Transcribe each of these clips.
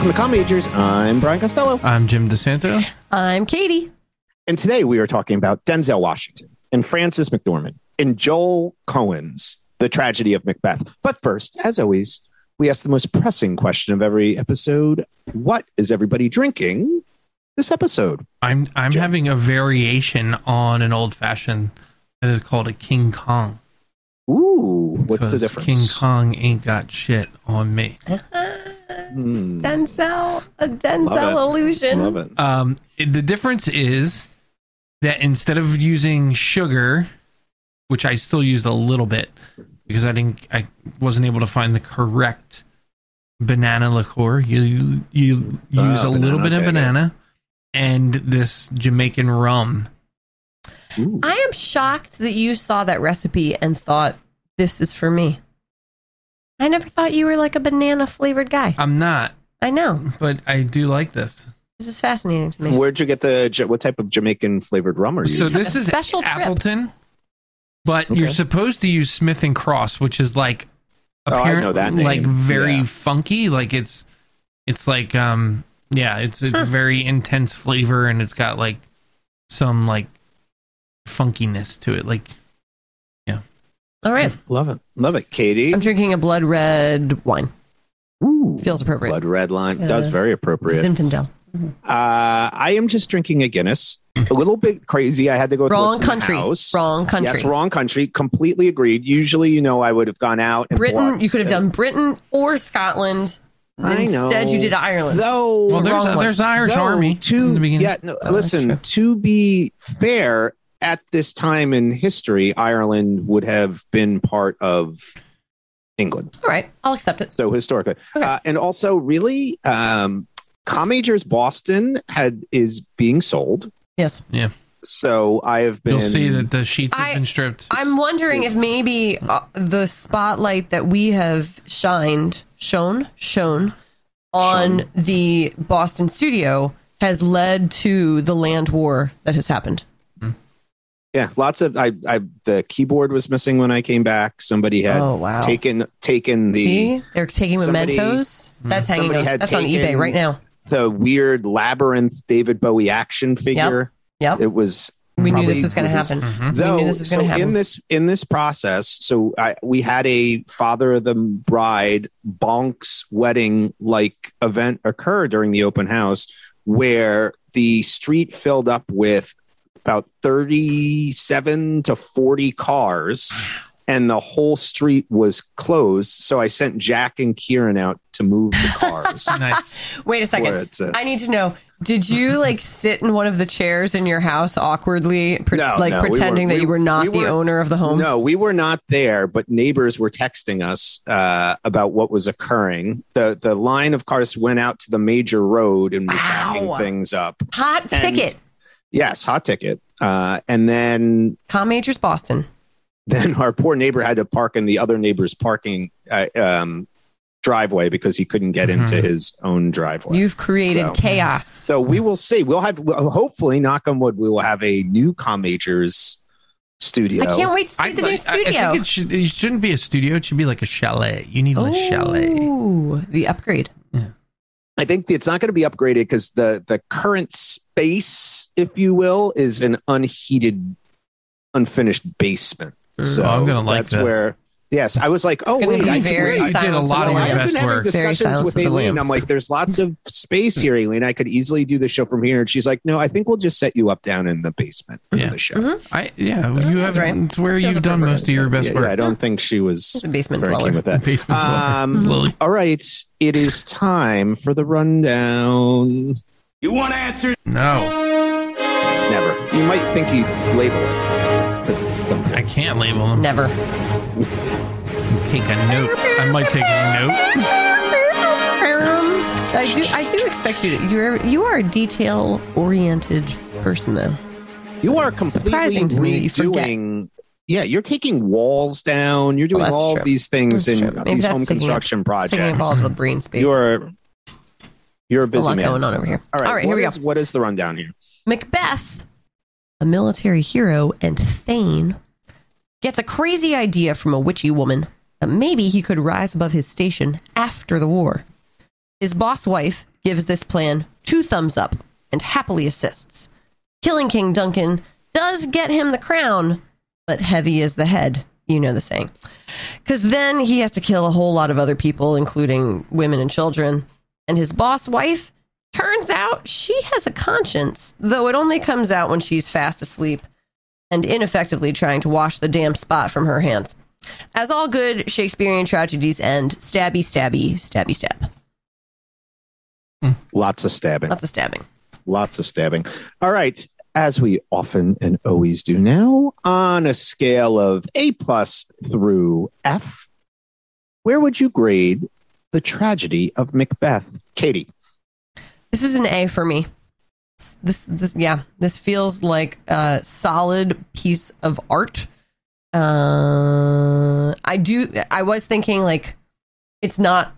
from the Com Majors. I'm Brian Costello. I'm Jim DeSanto. I'm Katie. And today we are talking about Denzel Washington and Frances McDormand and Joel Coen's The Tragedy of Macbeth. But first, as always, we ask the most pressing question of every episode What is everybody drinking this episode? I'm I'm Jim. having a variation on an old fashioned that is called a King Kong. Ooh, what's the 'cause difference? King Kong ain't got shit on me. Hmm, Denzel, a Denzel Love it. illusion. love it. Um, the difference is that instead of using sugar, which I still used a little bit because I didn't, I wasn't able to find the correct banana liqueur. You you use Ah, a little bit of okay, banana and this Jamaican rum. Ooh. I am shocked that you saw that recipe and thought this is for me. I never thought you were like a banana flavored guy. I'm not, I know. but I do like this. This is fascinating to me. Where'd you get the, what type of Jamaican flavored rum are you So using? this a is special trip. Appleton, but Okay. you're supposed to use Smith and Cross, which is like Oh, I apparent, know that name. like very Yeah. funky. Like it's it's like um yeah, it's it's very intense flavor and it's got like some like funkiness to it. Like All right. Love it. Love it. Katie. I'm drinking a blood red wine. Ooh, Feels appropriate. blood red line. It's, uh, Does very appropriate. Zinfandel. Uh, I am just drinking a Guinness. A little bit crazy. I had to go with Wrong what's the country. house. Wrong country. Yes, wrong country. Completely agreed. Usually, you know, I would have gone out and Britain, you could have done Britain or Scotland. I know. Instead, you did Ireland. Though, well, there's wrong one. there's Irish though, Army To in the beginning. yeah, no, Oh, listen. To be fair, at this time in history, Ireland would have been part of England. All right, I'll accept it. So historically, Okay. uh, and also really, um, Commagers Boston had is being sold. Yes. Yeah. So I have been. You'll see that the sheets have I- been stripped. I'm wondering if maybe uh, the spotlight that we have shined, shown, shown on Shone. the Boston studio has led to the land war that has happened. Yeah, lots of I, I the keyboard was missing when I came back. Somebody had oh wow! taken taken the See, they're taking somebody- mementos. That's hanging. somebody On, had that's on eBay right now. the weird labyrinth David Bowie action figure. Yep. It was We knew this probably was going to was- happen. Mhm. Though, knew this was so gonna happen. in this in this process, so I, we had a father of the bride bonks wedding like event occur during the open house, where the street filled up with about thirty seven to forty cars, and the whole street was closed. So I sent Jack and Kieran out to move the cars. nice. Wait a second. to- I need to know. Did you like sit in one of the chairs in your house awkwardly, pre- No, like no, pretending weren't- that you were not we the owner of the home? No, we were not there, but neighbors were texting us uh, about what was occurring. the The line of cars went out to the major road and was backing things up. Hot And- ticket. Yes, hot ticket. Uh, and then Com Majors Boston. then our poor neighbor had to park in the other neighbor's parking uh, um, driveway because he couldn't get into Mhm. his own driveway. You've created So- chaos. so we will see. We'll have hopefully, knock on wood, we will have a new Com Majors studio. I can't wait to see I, the I- new I studio. think it, should, it shouldn't be a studio. It should be like a chalet. You need a chalet. Ooh, the upgrade. I think it's not going to be upgraded because the the current space, if you will, is an unheated, unfinished basement. So Oh, I'm gonna like that's this. where. Yes, I was like, oh gonna wait, be I very You did a lot of Well, your I've Lambs. been best having work. Discussions with of the Aileen. I'm like, there's lots of space here, Aileen. I could easily do the show from here. And she's like, no, I think we'll just set you up down in the basement Yeah. for the show. Mhm. I yeah, you have That's right. it's where Feels you've done most of your best Yeah, work. yeah, I don't think she It's was a basement dweller. with that. Basement dweller. Um, Lily. all right, it is time for the rundown. You want answers? No, Never. You might think you label it. but. I can't label them. Never. Take a note. I might take a note. I do. I do expect you to. You're. You are a detail oriented person, though. You are completely surprising to me that you forget. redoing. Yeah, you're taking walls down. You're doing that's all true. these things That's in true. Maybe these that's home taking up- construction It's taking up projects. all the brain space. You're you're a There's a busy lot man. going on over here. All right, All right, here what we is- go. What is the rundown here? Macbeth, a military hero and Thane, gets a crazy idea from a witchy woman that maybe he could rise above his station after the war. His boss wife gives this plan two thumbs up and happily assists. Killing King Duncan does get him the crown, but heavy is the head. You know the saying. Because then he has to kill a whole lot of other people, including women and children. And his boss wife, turns out she has a conscience, though it only comes out when she's fast asleep and ineffectively trying to wash the damn spot from her hands. As all good Shakespearean tragedies end, stabby, stabby, stabby, stab. Hmm. Lots of stabbing. Lots of stabbing. Lots of stabbing. All right. As we often and always do now, on a scale of A plus through F, where would you grade the tragedy of Macbeth? Katie. This is an A for me. This, this, yeah, this feels like a solid piece of art. Uh, I do. I was thinking like, it's not.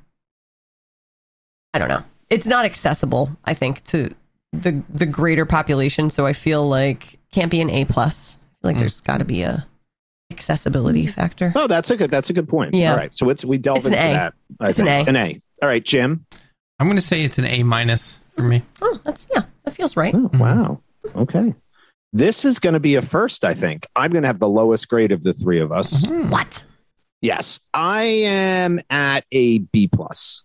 I don't know. It's not accessible. I think to the the greater population. So I feel like can't be an A plus. Like hmm. there's got to be a accessibility hmm. factor. Oh, that's a good. That's a good point. Yeah. All right. So it's we delve It's an into A. that. I It's an. A. An A. All right, Jim. I'm going to say it's an A minus for me. Oh, that's yeah. That feels right. Oh, mm-hmm. wow. Okay. This is going to be a first. I think I'm going to have the lowest grade of the three of us. Mhm. What? Yes, I am at a B plus.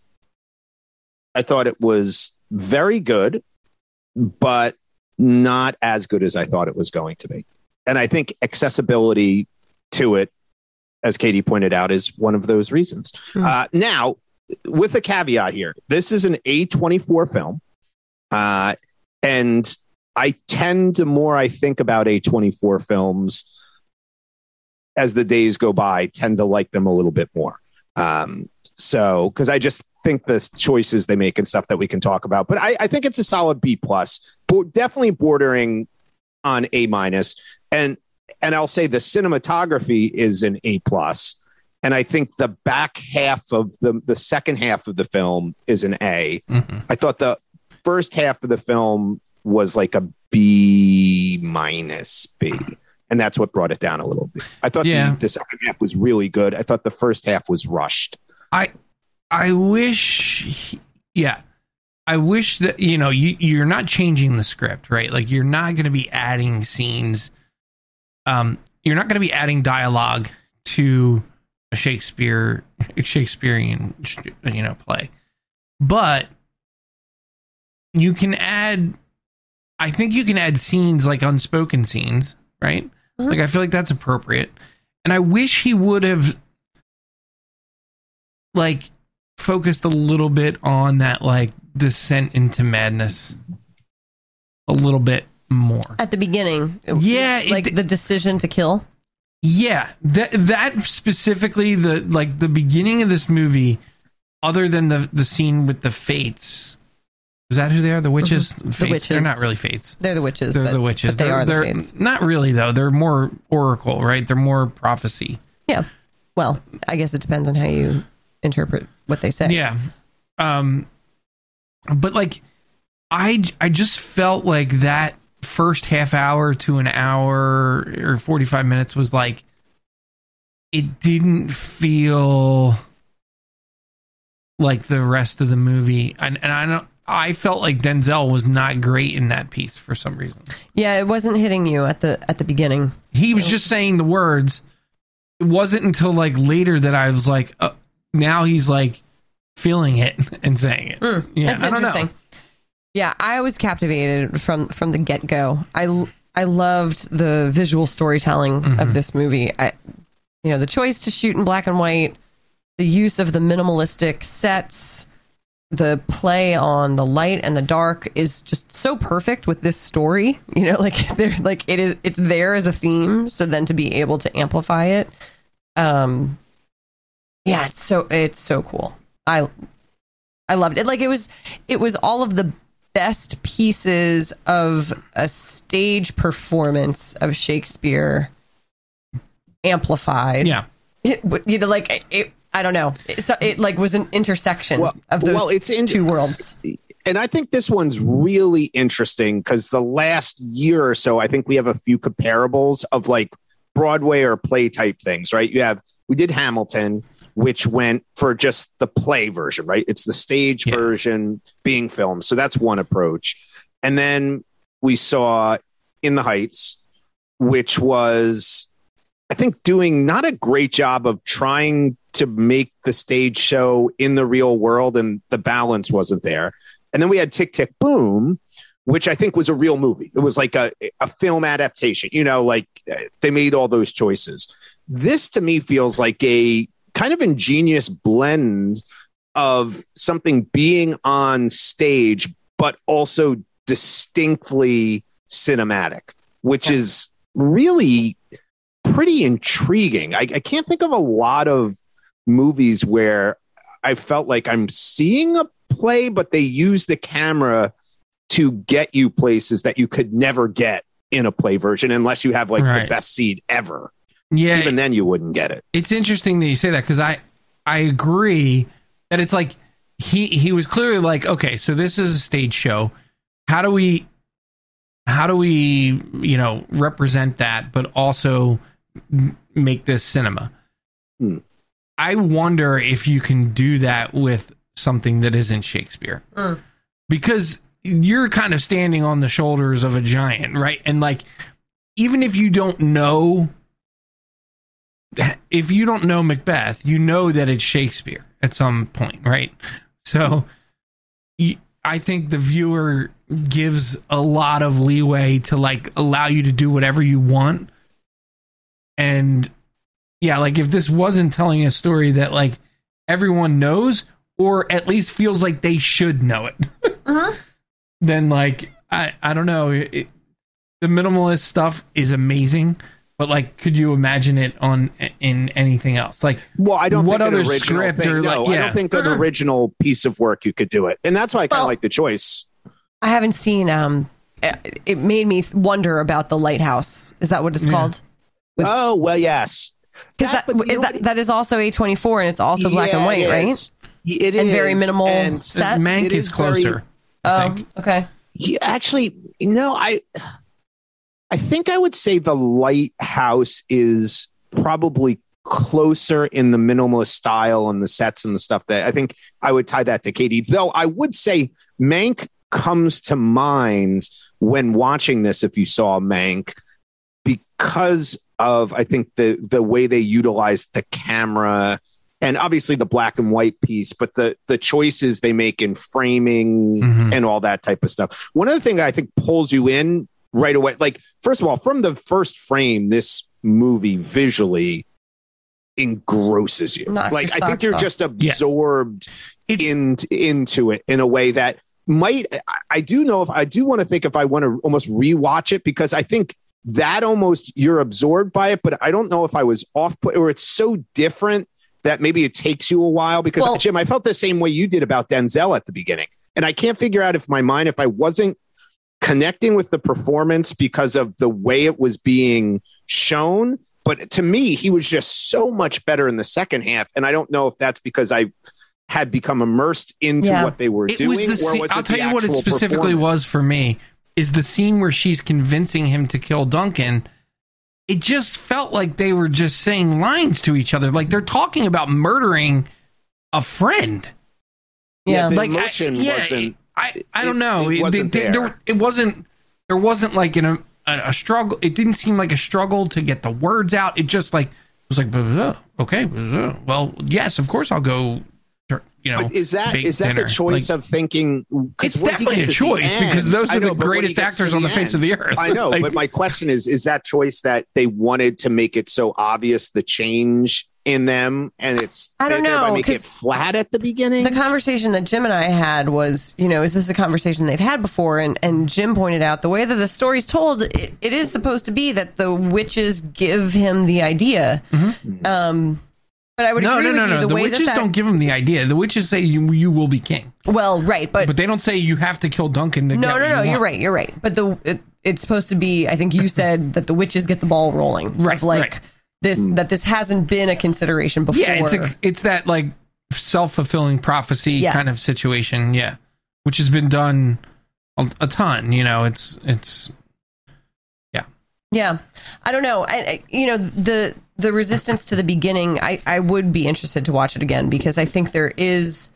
I thought it was very good, but not as good as I thought it was going to be. And I think accessibility to it, as Katie pointed out, is one of those reasons. Hmm. Uh, now, with a caveat here, this is an A24 film. Uh, and I tend to more I think about A24 films as the days go by, tend to like them a little bit more. Um, so, because I just think the choices they make and stuff that we can talk about, but I, I think it's a solid B plus, but definitely bordering on A minus. And and I'll say the cinematography is an A plus, and I think the back half of the the second half of the film is an A. Mhm. I thought the first half of the film was like a B minus B. And that's what brought it down a little bit. I thought Yeah. the, the second half was really good. I thought the first half was rushed. I I wish yeah. I wish that you know you you're not changing the script, right? Like you're not going to be adding scenes um you're not going to be adding dialogue to a Shakespeare Shakespearean you know play. But you can add I think you can add scenes like unspoken scenes, right? Mhm. Like I feel like that's appropriate. And I wish he would have like focused a little bit on that like descent into madness a little bit more. At the beginning, Yeah, it- like the decision to kill. Yeah, that that specifically the like the beginning of this movie other than the the scene with the fates. Is that who they are? The witches? The, fates? They're not really fates. They're the witches. They're but, the witches. but they they're, are the they're- fates. Not really though. They're more oracle, right? They're more prophecy. Yeah. Well, I guess it depends on how you interpret what they say. Yeah. Um but like I I just felt like that first half hour to an hour or 45 minutes was like it didn't feel like the rest of the movie and and I don't I felt like Denzel was not great in that piece for some reason. Yeah, it wasn't hitting you at the at the beginning. He was just saying the words. It wasn't until like later that I was like, uh, now he's like feeling it and saying it. Mm, Yeah, that's I interesting. Yeah, I was captivated from from the get go. I I loved the visual storytelling Mm-hmm. of this movie. I, you know, the choice to shoot in black and white, the use of the minimalistic sets, the play on the light and the dark is just so perfect with this story. You know, like like it is it's there as a theme, so then to be able to amplify it, um, yeah, it's so it's so cool. I I loved it. Like it was it was all of the best pieces of a stage performance of Shakespeare amplified. Yeah. It, you know, like it. I don't know. It, so it like was an intersection Well- of those well, it's in- two worlds. And I think this one's really interesting because the last year or so, I think we have a few comparables of like Broadway or play type things, right? You have, we did Hamilton, which went for just the play version, right? It's the stage Yeah. version being filmed. So that's one approach. And then we saw In the Heights, which was, I think, doing not a great job of trying to make the stage show in the real world, and the balance wasn't there. And then we had Tick Tick Boom, which I think was a real movie. It was like a, a film adaptation, you know, like they made all those choices. This to me feels like a kind of ingenious blend of something being on stage, but also distinctly cinematic, which is really pretty intriguing. I, I can't think of a lot of movies where I felt like I'm seeing a play, but they use the camera to get you places that you could never get in a play version unless you have like Right. the best seat ever. Yeah, Even then, you wouldn't get it. it's interesting that you say that because I I agree that it's like he he was clearly like okay so this is a stage show how do we how do we you know represent that but also m- make this cinema Hmm. I wonder if you can do that with something that isn't Shakespeare Mm. because you're kind of standing on the shoulders of a giant right and like even if you don't know if you don't know Macbeth, you know that it's Shakespeare at some point, right? So I think the viewer gives a lot of leeway to like allow you to do whatever you want. And yeah, like if this wasn't telling a story that like everyone knows or at least feels like they should know it, Mhm. then like I I don't know, it, the minimalist stuff is amazing, but like could you imagine it on in anything else? Like Well, I don't What think other an original script thing, or, no, like- I don't think an Mhm. original piece of work you could do it. And that's why I kind of Well- like the choice. I haven't seen. Um, it- it made me wonder about the lighthouse. Is that what it's Yeah. called? With- oh, well, yes. Because that, but you is know that what- that is also a twenty four and it's also black and white, it right? is. It And very minimal And set. Mank It is is closer. I Oh, okay. Yeah, actually, you know, I I think I would say the lighthouse is probably closer in the minimalist style and the sets and the stuff that I think I would tie that to Katie. Though I would say Mank comes to mind when watching this if you saw Mank because of I think the the way they utilized the camera and obviously the black and white piece, but the the choices they make in framing Mhm. and all that type of stuff. One of the things I think pulls you in right away, like first of all, from the first frame, this movie visually engrosses you. Knocks like I think you're off. just absorbed It's in, into it in a way that might I- I do know if I do want to think if I want to almost rewatch it because I think that almost you're absorbed by it, but I don't know if I was off put or it's so different that maybe it takes you a while because Well- Jim, I felt the same way you did about Denzel at the beginning. And I can't figure out if my mind, if I wasn't connecting with the performance because of the way it was being shown. But to me, he was just so much better in the second half. And I don't know if that's because I had become immersed into Yeah. what they were it doing. was the or scene, was I'll it tell the you what it specifically was for me is the scene where she's convincing him to kill Duncan. It just felt like they were just saying lines to each other, like they're talking about murdering a friend. Yeah, the like I- yeah, wasn't. I I don't know. it wasn't they- there. it wasn't. There wasn't like an, a a struggle. It didn't seem like a struggle to get the words out. It just like it was like okay. blah, blah. Well, yes, of course I'll go. You know, But is that bake is that dinner. the choice Like, of thinking? It's definitely a to the choice because those are know, the but when he greatest gets to actors on the end- face of the earth. I know, Like- but my question is: Is that choice that they wanted to make it so obvious the change in them, and it's I don't they thereby know, make it 'cause flat at the beginning? The conversation that Jim and I had was, you know, is this a conversation they've had before? And and Jim pointed out the way that the story's told, it, it is supposed to be that the witches give him the idea. Um, but I would no, agree no, no, with you. no. The, The, witches that, that don't give him the idea. The witches say you you will be king, well, right, but, but they don't say you have to kill Duncan to no, no, no. you You're right. You're right. But the it, it's supposed to be. I think you said that the witches get the ball rolling. Right, Of like right. this mm. that this hasn't been a consideration before. Yeah, it's a, it's that like self fulfilling prophecy Yes. kind of situation. Yeah, which has been done a, a ton. You know, it's it's Yeah, I don't know. I, I you know the the resistance to the beginning, I, I would be interested to watch it again because I think there is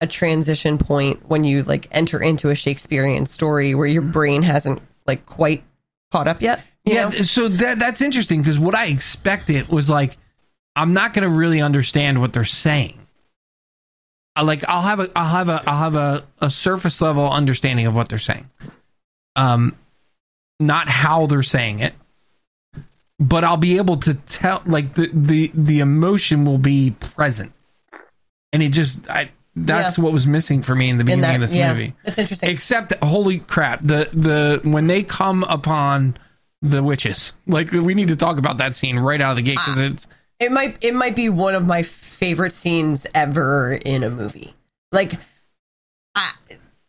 a transition point when you like enter into a Shakespearean story where your brain hasn't like quite caught up yet. yeah, know? so that that's interesting because what I expected was like I'm not going to really understand what they're saying. I like I'll have a I'll have a I'll have a, a surface level understanding of what they're saying. Um not how they're saying it. But I'll be able to tell like the the the emotion will be present. And it just I that's what was missing for me in the In beginning that, of this yeah, movie. That's interesting. Except that, holy crap, the the when they come upon the witches, like we need to talk about that scene right out of the gate because Ah. it's It might it might be one of my favorite scenes ever in a movie. Like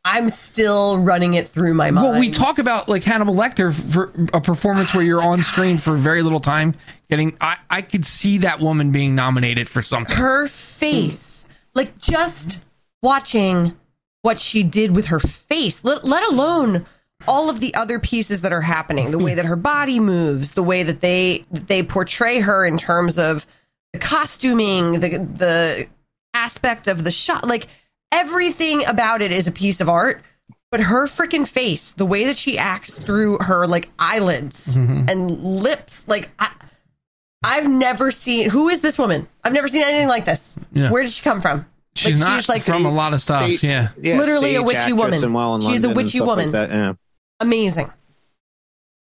I'm still running it through my mind. well, we talk about like Hannibal Lecter for a performance where you're on screen for very little time. Getting, I I could see that woman being nominated for something. her face. Like just watching what she did with her face, let, let alone all of the other pieces that are happening, the way that her body moves, the way that they that they portray her in terms of the costuming, the the aspect of the shot, like everything about it is a piece of art. But her freaking face, the way that she acts through her like eyelids mm-hmm. and lips, like I, I've never seen. Who is this woman? I've never seen anything like this. Yeah. Where did she come from? She's not like from a lot of stuff. Stage- yeah, Literally a witchy woman. and well She's a London and witchy stuff like woman. yeah. amazing.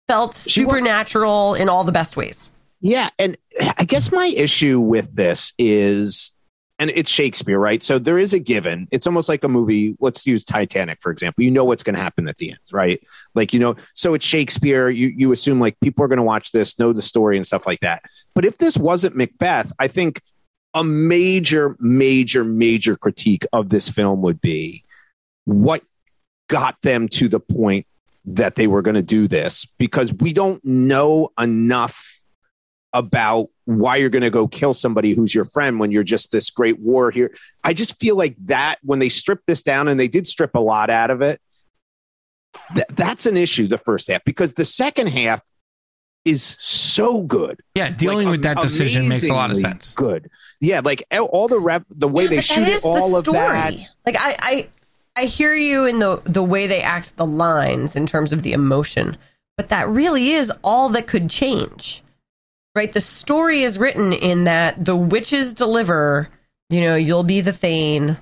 Felt She wa- supernatural in all the best ways. Yeah, and I guess my issue with this is, and it's Shakespeare, right? So there is a given. It's almost like a movie. Let's use Titanic for example. You know what's going to happen at the end, right? Like you know, so it's Shakespeare. You you assume like people are going to watch this, know the story and stuff like that. But if this wasn't Macbeth, I think a major, major, major critique of this film would be what got them to the point that they were going to do this because we don't know enough about why you're going to go kill somebody who's your friend when you're just this great war here. I just feel like that when they stripped this down and they did strip a lot out of it, th- that's an issue, the first half, because the second half is so good. yeah. Dealing Like, with that decision makes a lot of sense. Good. Yeah, like all the rep, the way Yeah, they shoot it, it, is the all of that. Like I, I, I hear you in the the way they act the lines in terms of the emotion, but that really is all that could change, right? The story is written in that the witches deliver. You know, you'll be the Thane.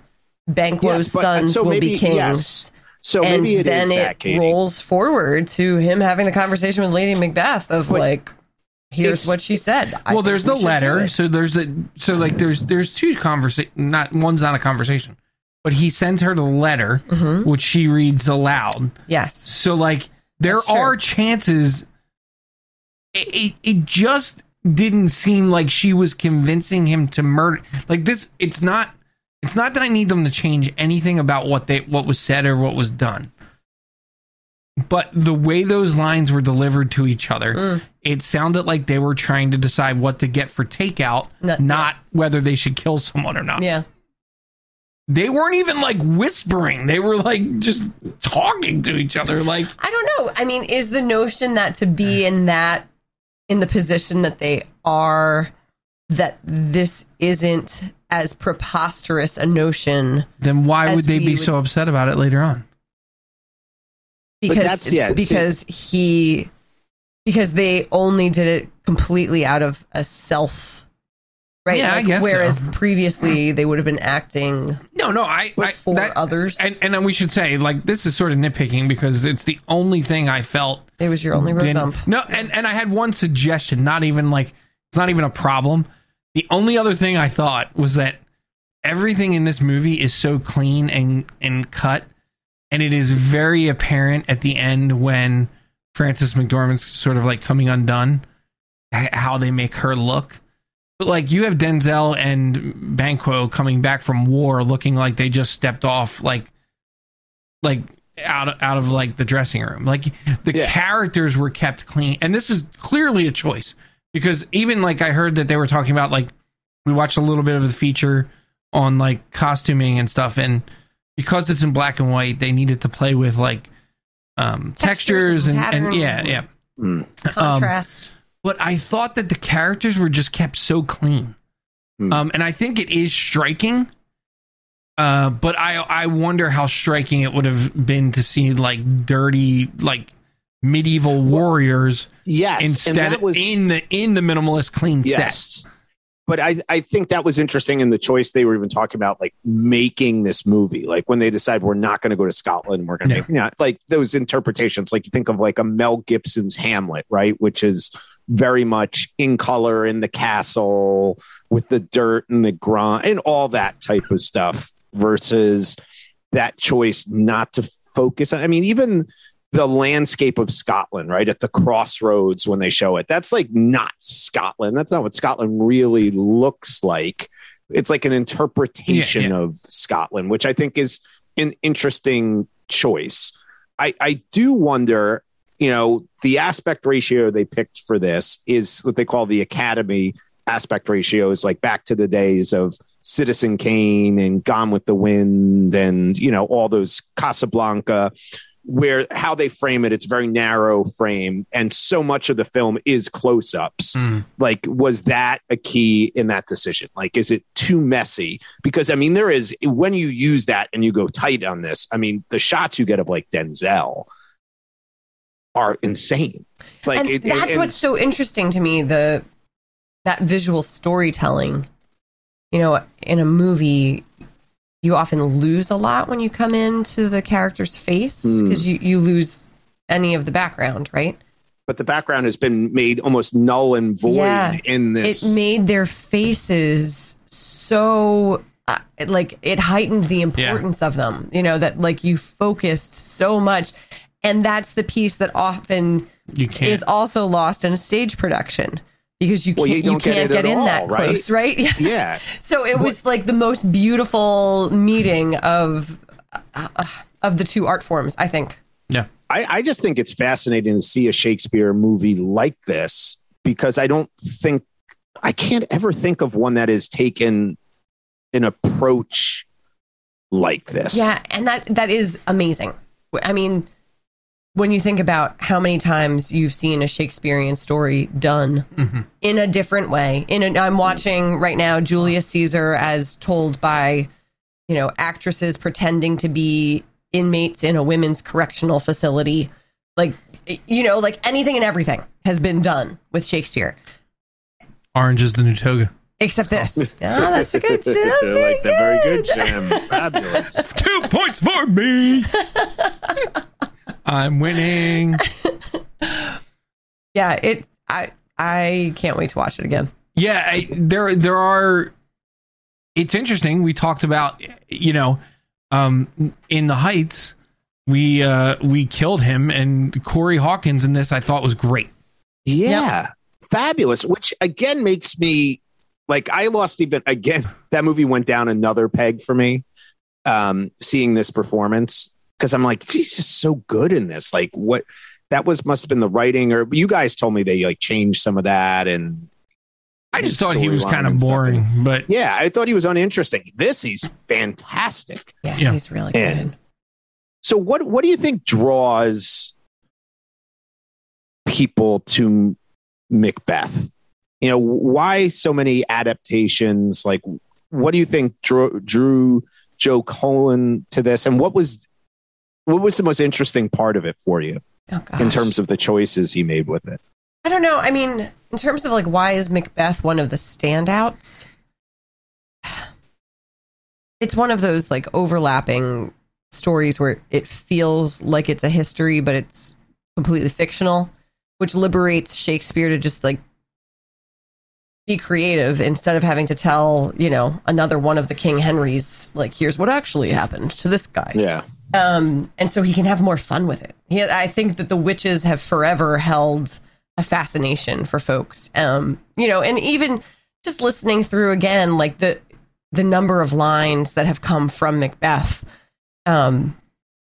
Banquo's Yes, but- sons so will be kings. yes. So and maybe it then is it that, Katie. rolls forward to him having the conversation with Lady Macbeth of But like, here's it's- what she said. I well, there's we the letter. So there's a so like there's there's two conversation. Not one's not a conversation, but he sends her the letter, Mm-hmm. which she reads aloud. Yes. So like there That's true. are chances. It, it just didn't seem like she was convincing him to murder. Like this, it's not. It's not that I need them to change anything about what they what was said or what was done. But the way those lines were delivered to each other, Mm. it sounded like they were trying to decide what to get for takeout, No- not whether they should kill someone or not. Yeah. They weren't even like whispering; they were like just talking to each other. Like I don't know. I mean, is the notion that to be in that in the position that they are that this isn't as preposterous a notion then why would they be would- so upset about it later on? because that's- yeah, see- because he because they only did it completely out of a self right Yeah, I guess whereas so. previously they would have been acting No, no, I, I for that- others and and we should say like this is sort of nitpicking because it's the only thing I felt. it was your only road bump No, and and I had one suggestion, not even like it's not even a problem. The only other thing I thought was that everything in this movie is so clean and and cut, and it is very apparent at the end when Frances McDormand's sort of like coming undone, how they make her look. But like you have Denzel and Banquo coming back from war looking like they just stepped off like like out of, out of like the dressing room. Like the Yeah. characters were kept clean. And this is clearly a choice because even like I heard that they were talking about like we watched a little bit of the feature on like costuming and stuff and because it's in black and white they needed to play with like um Textures textures, and and, and, yeah yeah Mm. um, contrast but I thought that the characters were just kept so clean. Hmm. Um, and I think it is striking. Uh, but I I wonder how striking it would have been to see like dirty like medieval warriors Yes, instead of was in the in the minimalist clean set. yes. But I, I think that was interesting in the choice they were even talking about, like making this movie. Like when they decide we're not going to go to Scotland, we're going to yeah, like those interpretations. Like you think of like a Mel Gibson's Hamlet, right? Which is very much in color in the castle with the dirt and the grunt and all that type of stuff versus that choice not to focus on. I mean, even the landscape of Scotland, right? At the crossroads when they show it. That's like not Scotland. That's not what Scotland really looks like. It's like an interpretation Yeah, yeah. of Scotland, which I think is an interesting choice. I, I do wonder, you know, the aspect ratio they picked for this is what they call the Academy aspect ratio. ratios, like back to the days of Citizen Kane and Gone with the Wind and, you know, all those Casablanca where how they frame it, it's very narrow frame, and so much of the film is close ups. Mm. Like, was that a key in that decision? Like, is it too messy? Because I mean, there is when you use that and you go tight on this. I mean, the shots you get of like Denzel are insane. Like, and it- it- that's and- what's so interesting to me the that visual storytelling you know in a movie you often lose a lot when you come into the character's face Hmm. because you, you lose any of the background right but the background has been made almost null and void Yeah. in this. it made their faces so uh, like it heightened the importance of them you know that like you focused so much and that's the piece that often You can't. is also lost in a stage production because you can't you you, don't get can't get, in all, that right? close, right? Yeah. yeah, So it was like the most beautiful meeting of uh, of the two art forms, I think. yeah. I, I just think it's fascinating to see a Shakespeare movie like this because I don't think I can't ever think of one that has taken an approach like this. Yeah, and that that is amazing. I mean, when you think about how many times you've seen a Shakespearean story done Mm-hmm. in a different way. In a, I'm watching right now Julius Caesar as told by, you know, actresses pretending to be inmates in a women's correctional facility. Like, you know, like anything and everything has been done with Shakespeare, Orange is the new toga. except this. Yeah, that's a good. Jim. I like that. Very good, Jim. Fabulous. Two points for me. I'm winning. Yeah, it. I I can't wait to watch it again. Yeah, I, there there are. It's interesting. We talked about you know, um, in the Heights, we uh we killed him, and Corey Hawkins in this I thought was great. Yeah. Fabulous. Which again makes me like I lost even again. That movie went down another peg for me. Um, seeing this performance because I'm like, he's just so good in this. Like, what that was must have been the writing, or you guys told me they like changed some of that, and I just thought he was kind of and stuff. boring, but yeah, I thought he was uninteresting. This he's fantastic. Yeah, Yeah. he's really And- good. So what what do you think draws people to Macbeth? You know, why so many adaptations? Like, what do you think drew, drew Joe Coen to this, and what was what was the most interesting part of it for you Oh, in terms of the choices he made with it? I don't know. I mean, in terms of like why is Macbeth one of the standouts? It's one of those like overlapping stories where it feels like it's a history, but it's completely fictional, which liberates Shakespeare to just like be creative instead of having to tell, you know, another one of the King Henrys, like, here's what actually happened to this guy Yeah, um, and so he can have more fun with it. He, I think that the witches have forever held a fascination for folks. Um, you know, and even just listening through again, like the the number of lines that have come from Macbeth. Um,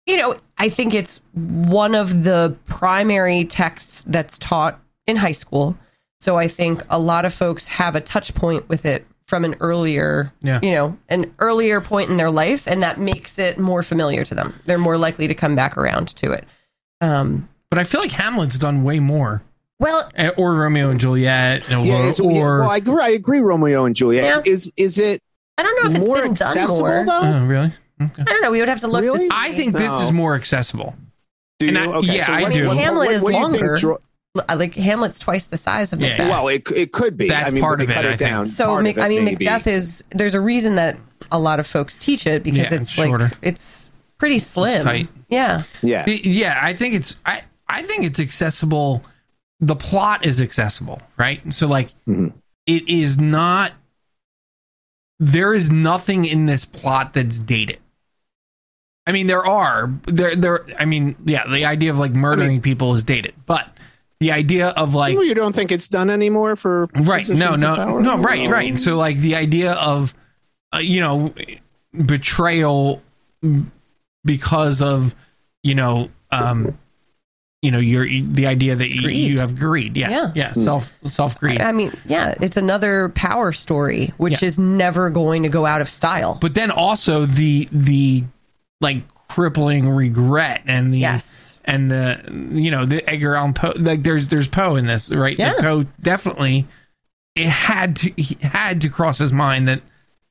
you know, I think it's one of the primary texts that's taught in high school. So I think a lot of folks have a touch point with it from an earlier, Yeah. you know, an earlier point in their life, and that makes it more familiar to them. They're more likely to come back around to it. Um, but I feel like Hamlet's done way more. Well, Eh, or Romeo and Juliet, or, Yeah, is- yeah, or well, I agree, I agree. Romeo and Juliet Yeah. is is it I don't know if it's been done accessible more. though? oh, really? Okay. I don't know. We would have to look Really? to see. I think this is more accessible. Do you? I- okay, yeah, so I what, do. What, Hamlet what, is what do you think longer. dro- like Hamlet's twice the size of Yeah. Macbeth. well, it, it could be. That's I mean, part of they it, cut I it think. down. so Part Mac- it, I mean, maybe. Macbeth is. There's a reason that a lot of folks teach it because Yeah, it's, it's like it's pretty slim. tight. Yeah. Yeah, Yeah, I think it's I I think it's accessible. The plot is accessible, right? So like Mhm. it is not there is nothing in this plot that's dated. I mean there are there there I mean yeah, the idea of like murdering people is dated, but the idea of like Well, you don't think it's done anymore for right. No positions no. of no right right. So like the idea of uh, you know betrayal because of you know um you know your the idea that you, you have greed. Yeah. Yeah. yeah. Self self greed I mean, yeah, it's another power story, which Yeah. is never going to go out of style. but then also the the like crippling regret and the yes. and the you know the Edgar Allan Poe like there's there's Poe in this right Yeah. The Poe definitely it had to he had to cross his mind that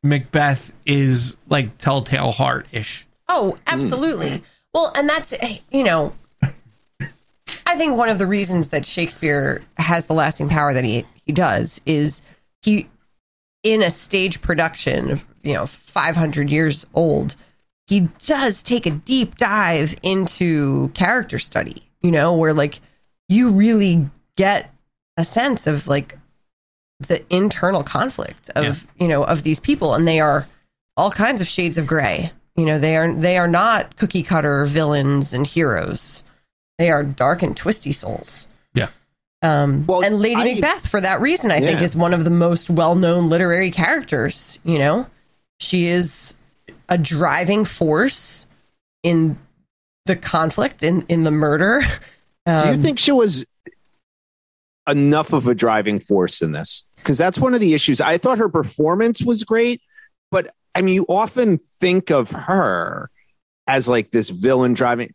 Macbeth is like Telltale Heart ish Oh, absolutely. Well, and that's eh, you know, I think one of the reasons that Shakespeare has the lasting power that he he does is he in a stage production, you know, 500 years old, he does take a deep dive into character study, you know, where like you really get a sense of like the internal conflict of, Yeah. you know, of these people and they are all kinds of shades of gray. You know, they are they are not cookie cutter villains and heroes. They are dark and twisty souls. Yeah. Um, Well, and Lady I- Macbeth, for that reason, I think is one of the most well known literary characters. You know, she is a driving force in the conflict, in in the murder. Um, Do you think she was enough of a driving force in this? Because that's one of the issues. I thought her performance was great, but I mean, you often think of her as like this villain driving,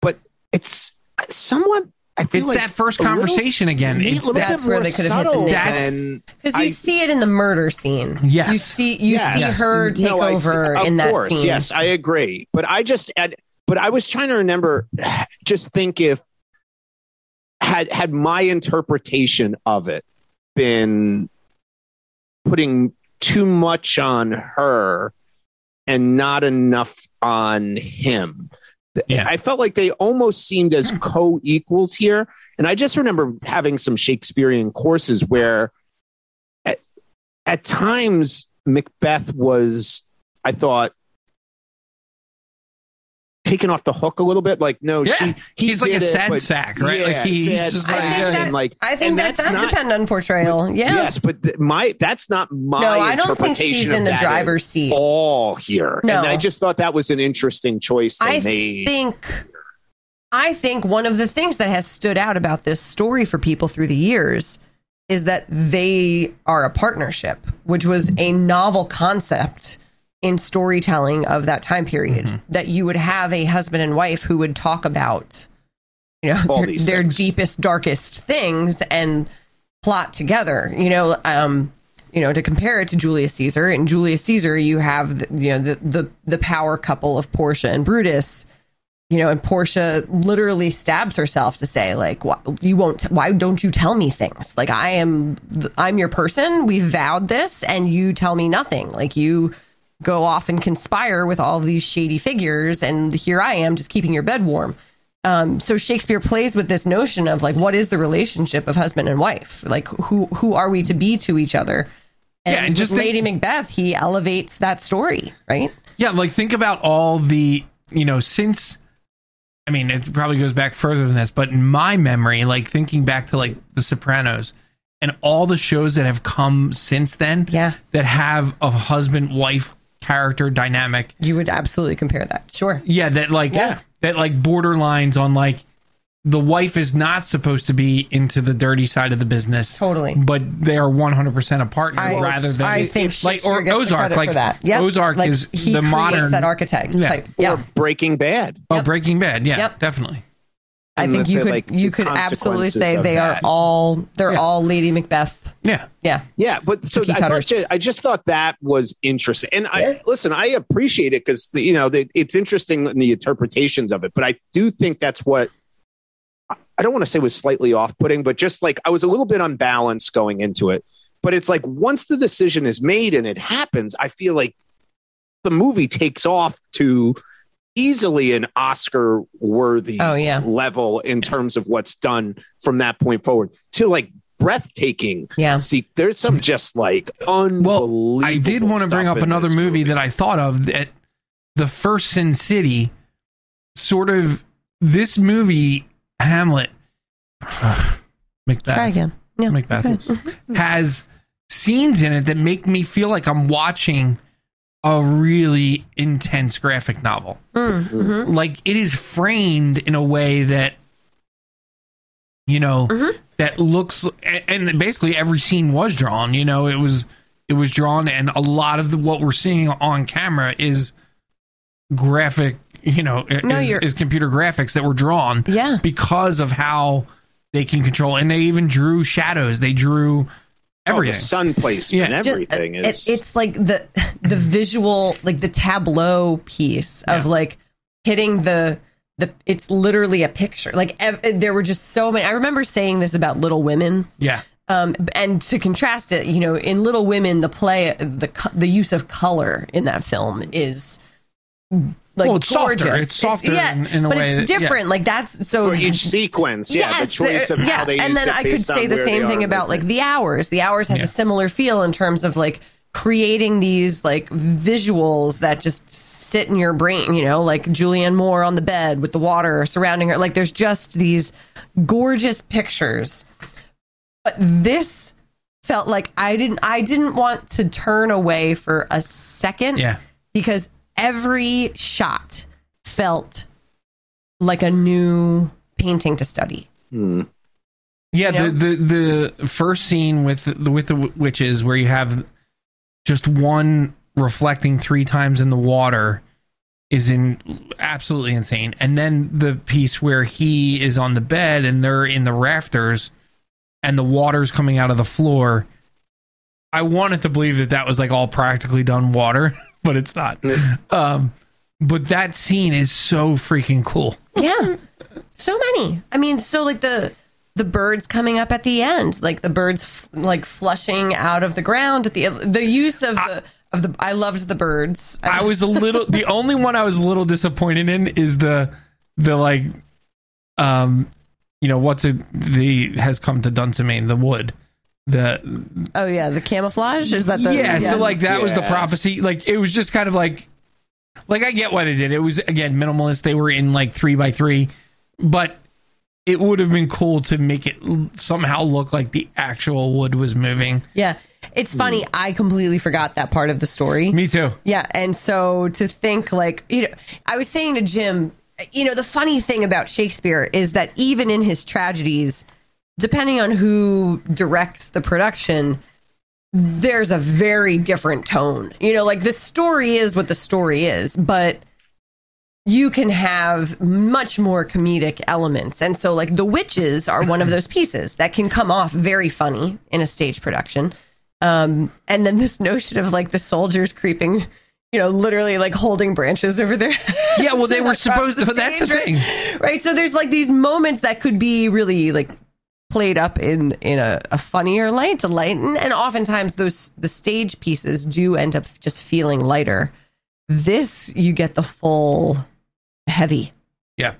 but it's somewhat. I feel it's like that first a little conversation again it's little that That's where they could have hit the subtle nail. Because you I- see it in the murder scene. Yes. You see you Yes. see Yes. her mm-hmm. take No, I see- over of in that course, scene. Yes, I agree. But I just had, but I was trying to remember, just think if had had my interpretation of it been putting too much on her and not enough on him. Yeah. I felt like they almost seemed as co-equals here. And I just remember having some Shakespearean courses where at, at times Macbeth was, I thought, taken off the hook a little bit. Like, no, Yeah. she, he He's like a did it, sad but- sack, right? Yeah, Like, he's sad just sack, I think that- and like, I think that does not- depend on portrayal. Yeah. Yes, but th- my that's not my. no, I don't think she's in the driver's seat. at all here. No. and I just thought that was an interesting choice they I made. think I think one of the things that has stood out about this story for people through the years is that they are a partnership, which was a novel concept in storytelling of that time period. Mm-hmm. That you would have a husband and wife who would talk about you know their, their deepest darkest things and plot together you know um you know to compare it to Julius Caesar in Julius Caesar you have the, you know the, the the power couple of Portia and Brutus you know and Portia literally stabs herself to say like why, you won't why don't you tell me things like I am I'm your person we vowed this and you tell me nothing like you go off and conspire with all these shady figures and here I am just keeping your bed warm um, so Shakespeare plays with this notion of like, what is the relationship of husband and wife? Like, who who are we to be to each other? And, Yeah, and just think- Lady Macbeth, he elevates that story, right? Yeah, like think about all the, you know, since I mean, it probably goes back further than this, but in my memory, like thinking back to like The Sopranos and all the shows that have come since then Yeah. that have a husband wife character dynamic. You would absolutely compare that. Sure. Yeah, that like Yeah. that like borderlines on like the wife is not supposed to be into the dirty side of the business. Totally. But they are 100% a partner I, rather than I think like or Ozark like that. Yep. Ozark like, is he the creates modern that architect Yeah. type. or Breaking Bad. Oh, Yep. Breaking Bad. Yeah, Yep. definitely. I think you the, could like, you could absolutely say they are all they're Yeah. all Lady Macbeth. Yeah. Yeah. Yeah, but so I, thought I just thought that was interesting, and Yeah. I listen. I appreciate it because you know the, it's interesting in the interpretations of it, but I do think that's what I don't want to say was slightly off-putting, but just like I was a little bit unbalanced going into it. But it's like once the decision is made and it happens, I feel like the movie takes off to easily an Oscar-worthy Oh yeah. level in terms of what's done from that point forward to like breathtaking Yeah. See, there's some just like unbelievable. Well, I did want to bring up another this movie, that I thought of that the first Sin City sort of this movie Hamlet Macbeth Try again. Yeah. Macbeth Okay. Mm-hmm. has scenes in it that make me feel like I'm watching a really intense graphic novel. Mm, mhm. Like it is framed in a way that you know Mhm. that looks and basically every scene was drawn, you know, it was it was drawn and a lot of the, what we're seeing on camera is graphic, you know, No, is, is computer graphics that were drawn Yeah. because of how they can control and they even drew shadows they drew Oh, the sun placement, Yeah. Just- everything it- is. it's like the the visual like the tableau piece of Yeah. like hitting the the it's literally a picture like ev- there were just so many i remember saying this about little women yeah um and to contrast it you know in little women the play the the use of color in that film is like Well, it's softer. It's softer yeah, in- in a but way it's that- yeah. different like that's so for each sequence. Yeah, Yes, the choice there- of yeah, how they and used then it I could say the same thing about like the hours. The hours has Yeah. a similar feel in terms of like creating these like visuals that just sit in your brain. You know, like Julianne Moore on the bed with the water surrounding her. Like there's just these gorgeous pictures. But this felt like I didn't. I didn't want to turn away for a second yeah because every shot felt like a new painting to study. Hmm. Yeah, You know? the, the the first scene with the with the witches where you have just one reflecting three times in the water is in absolutely insane. And then the piece where he is on the bed and they're in the rafters and the water's coming out of the floor. I wanted to believe that that was like all practically done water, but it's not. Um but that scene is so freaking cool. Yeah. So many. I mean, so like the the birds coming up at the end, like the birds f- like flushing out of the ground at the the use of the of the I loved the birds. I was a little the only one I was a little disappointed in is the the like um you know what's it the has come to Dunsinane the wood the oh yeah, the camouflage is that the yeah, so like that was the prophecy like it was just kind of like like I get what they did it. it was again minimalist they were in like three by three but it would have been cool to make it somehow look like the actual wood was moving yeah. It's funny. I completely forgot that part of the story. me too Yeah, and so to think like you know, I was saying to Jim, you know, the funny thing about Shakespeare is that even in his tragedies, depending on who directs the production, there's a very different tone. You know, like the story is what the story is, but you can have much more comedic elements. And so like The Witches are one of those pieces that can come off very funny in a stage production. Um, and then this notion of like the soldiers creeping, you know, literally like holding branches over there. yeah well they were supposed. across supposed that's the thing right? So there's like these moments that could be really like played up in in a, a funnier light to lighten, and oftentimes those the stage pieces do end up just feeling lighter. This you get the full heavy, yeah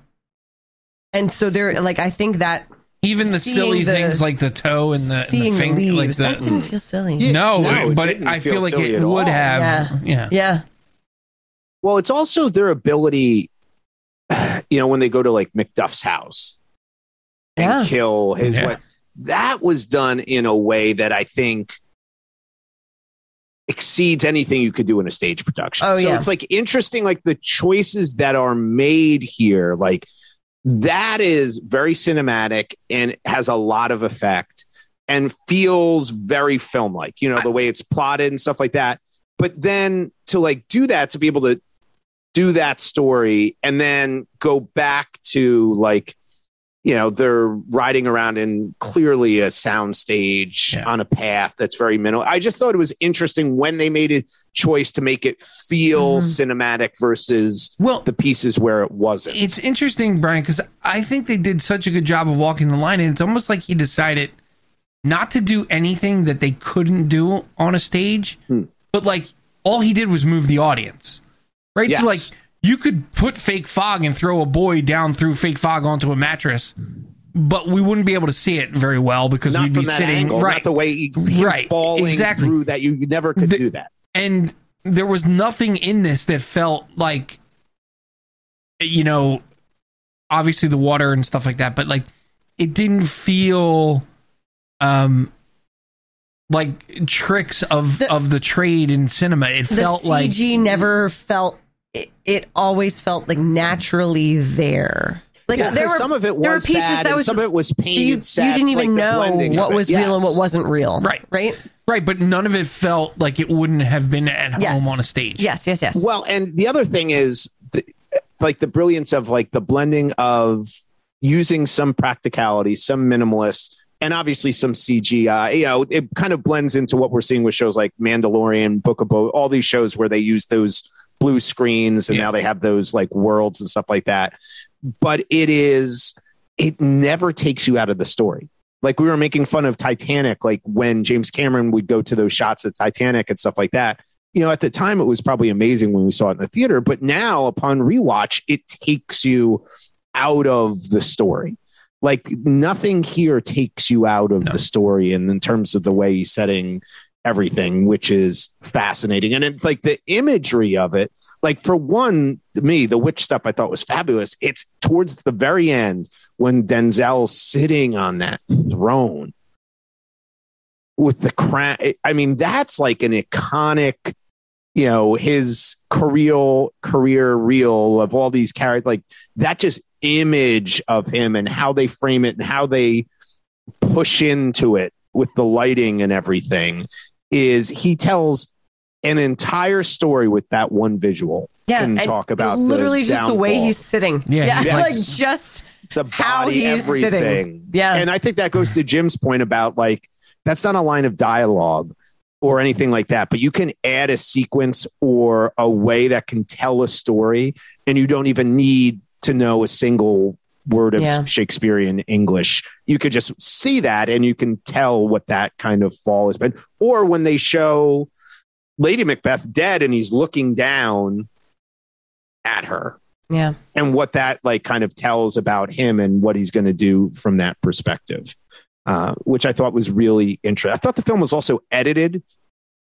and so there like I think that even the silly the- things like the toe and the, and the the finger like leaves the, that didn't feel silly. Yeah. no, No, but didn't I feel feel like it would all. have. Yeah. Yeah, Well, it's also their ability, you know, when they go to like Macduff's house and Yeah. kill his Yeah. wife. That was done in a way that I think exceeds anything you could do in a stage production. Oh, so yeah. it's like interesting, like the choices that are made here, like that is very cinematic and has a lot of effect and feels very film like, you know, the way it's plotted and stuff like that. But then to like do that, to be able to do that story and then go back to like you know they're riding around in clearly a sound stage Yeah. on a path that's very minimal i just thought it was interesting when they made a choice to make it feel cinematic versus Well, the pieces where it wasn't it's interesting, Brian, because I think they did such a good job of walking the line, and it's almost like he decided not to do anything that they couldn't do on a stage, Hmm. but like all he did was move the audience, right? Yes. So like you could put fake fog and throw a boy down through fake fog onto a mattress, but we wouldn't be able to see it very well because not we'd from be that sitting angle right. not the way he, him Right, falling exactly. through that you never could The- do that and there was nothing in this that felt like you know obviously the water and stuff like that but like it didn't feel um like tricks of The- of the trade in cinema it The felt like CG never felt. It, it always felt like naturally there. Like Yeah, there 'cause were some of it was there were pieces sad that was some of it was painted you, you didn't even like know what of it. was real and what wasn't real. Right. Right. right but none of it felt like it wouldn't have been at Yes. home on a stage Yes. Yes. Yes. Well, and the other thing is, the, like the brilliance of like the blending of using some practicality, some minimalist, and obviously some CGI. You know, it kind of blends into what we're seeing with shows like Mandalorian, Book of Bo, all these shows where they use those blue screens, and Yeah. now they have those like worlds and stuff like that. But it is, it never takes you out of the story. Like we were making fun of Titanic, like when James Cameron would go to those shots of Titanic and stuff like that you know, at the time it was probably amazing when we saw it in the theater, but now upon rewatch, it takes you out of the story. Like nothing here takes you out of No. the story, and in terms of the way he's setting everything, which is fascinating. And it, like the imagery of it, like for one, me, the witch stuff I thought was fabulous. It's towards the very end when Denzel's sitting on that throne with the crown. I mean, that's like an iconic, you know, his career career reel of all these characters. Like that just image of him and how they frame it and how they push into it with the lighting and everything is he tells an entire story with that one visual. yeah. can and talk about the literally just the way he's sitting. Yeah, he's like like- just the How he's everything. sitting. Yeah. And I think that goes to Jim's point about like that's not a line of dialogue or anything like that, but you can add a sequence or a way that can tell a story and you don't even need to know a single word of Yeah. Shakespearean English. You could just see that and you can tell what that kind of fall has been. Or when they show Lady Macbeth dead and he's looking down at her yeah. and what that like kind of tells about him and what he's going to do from that perspective uh, which i thought was really interesting i thought the film was also edited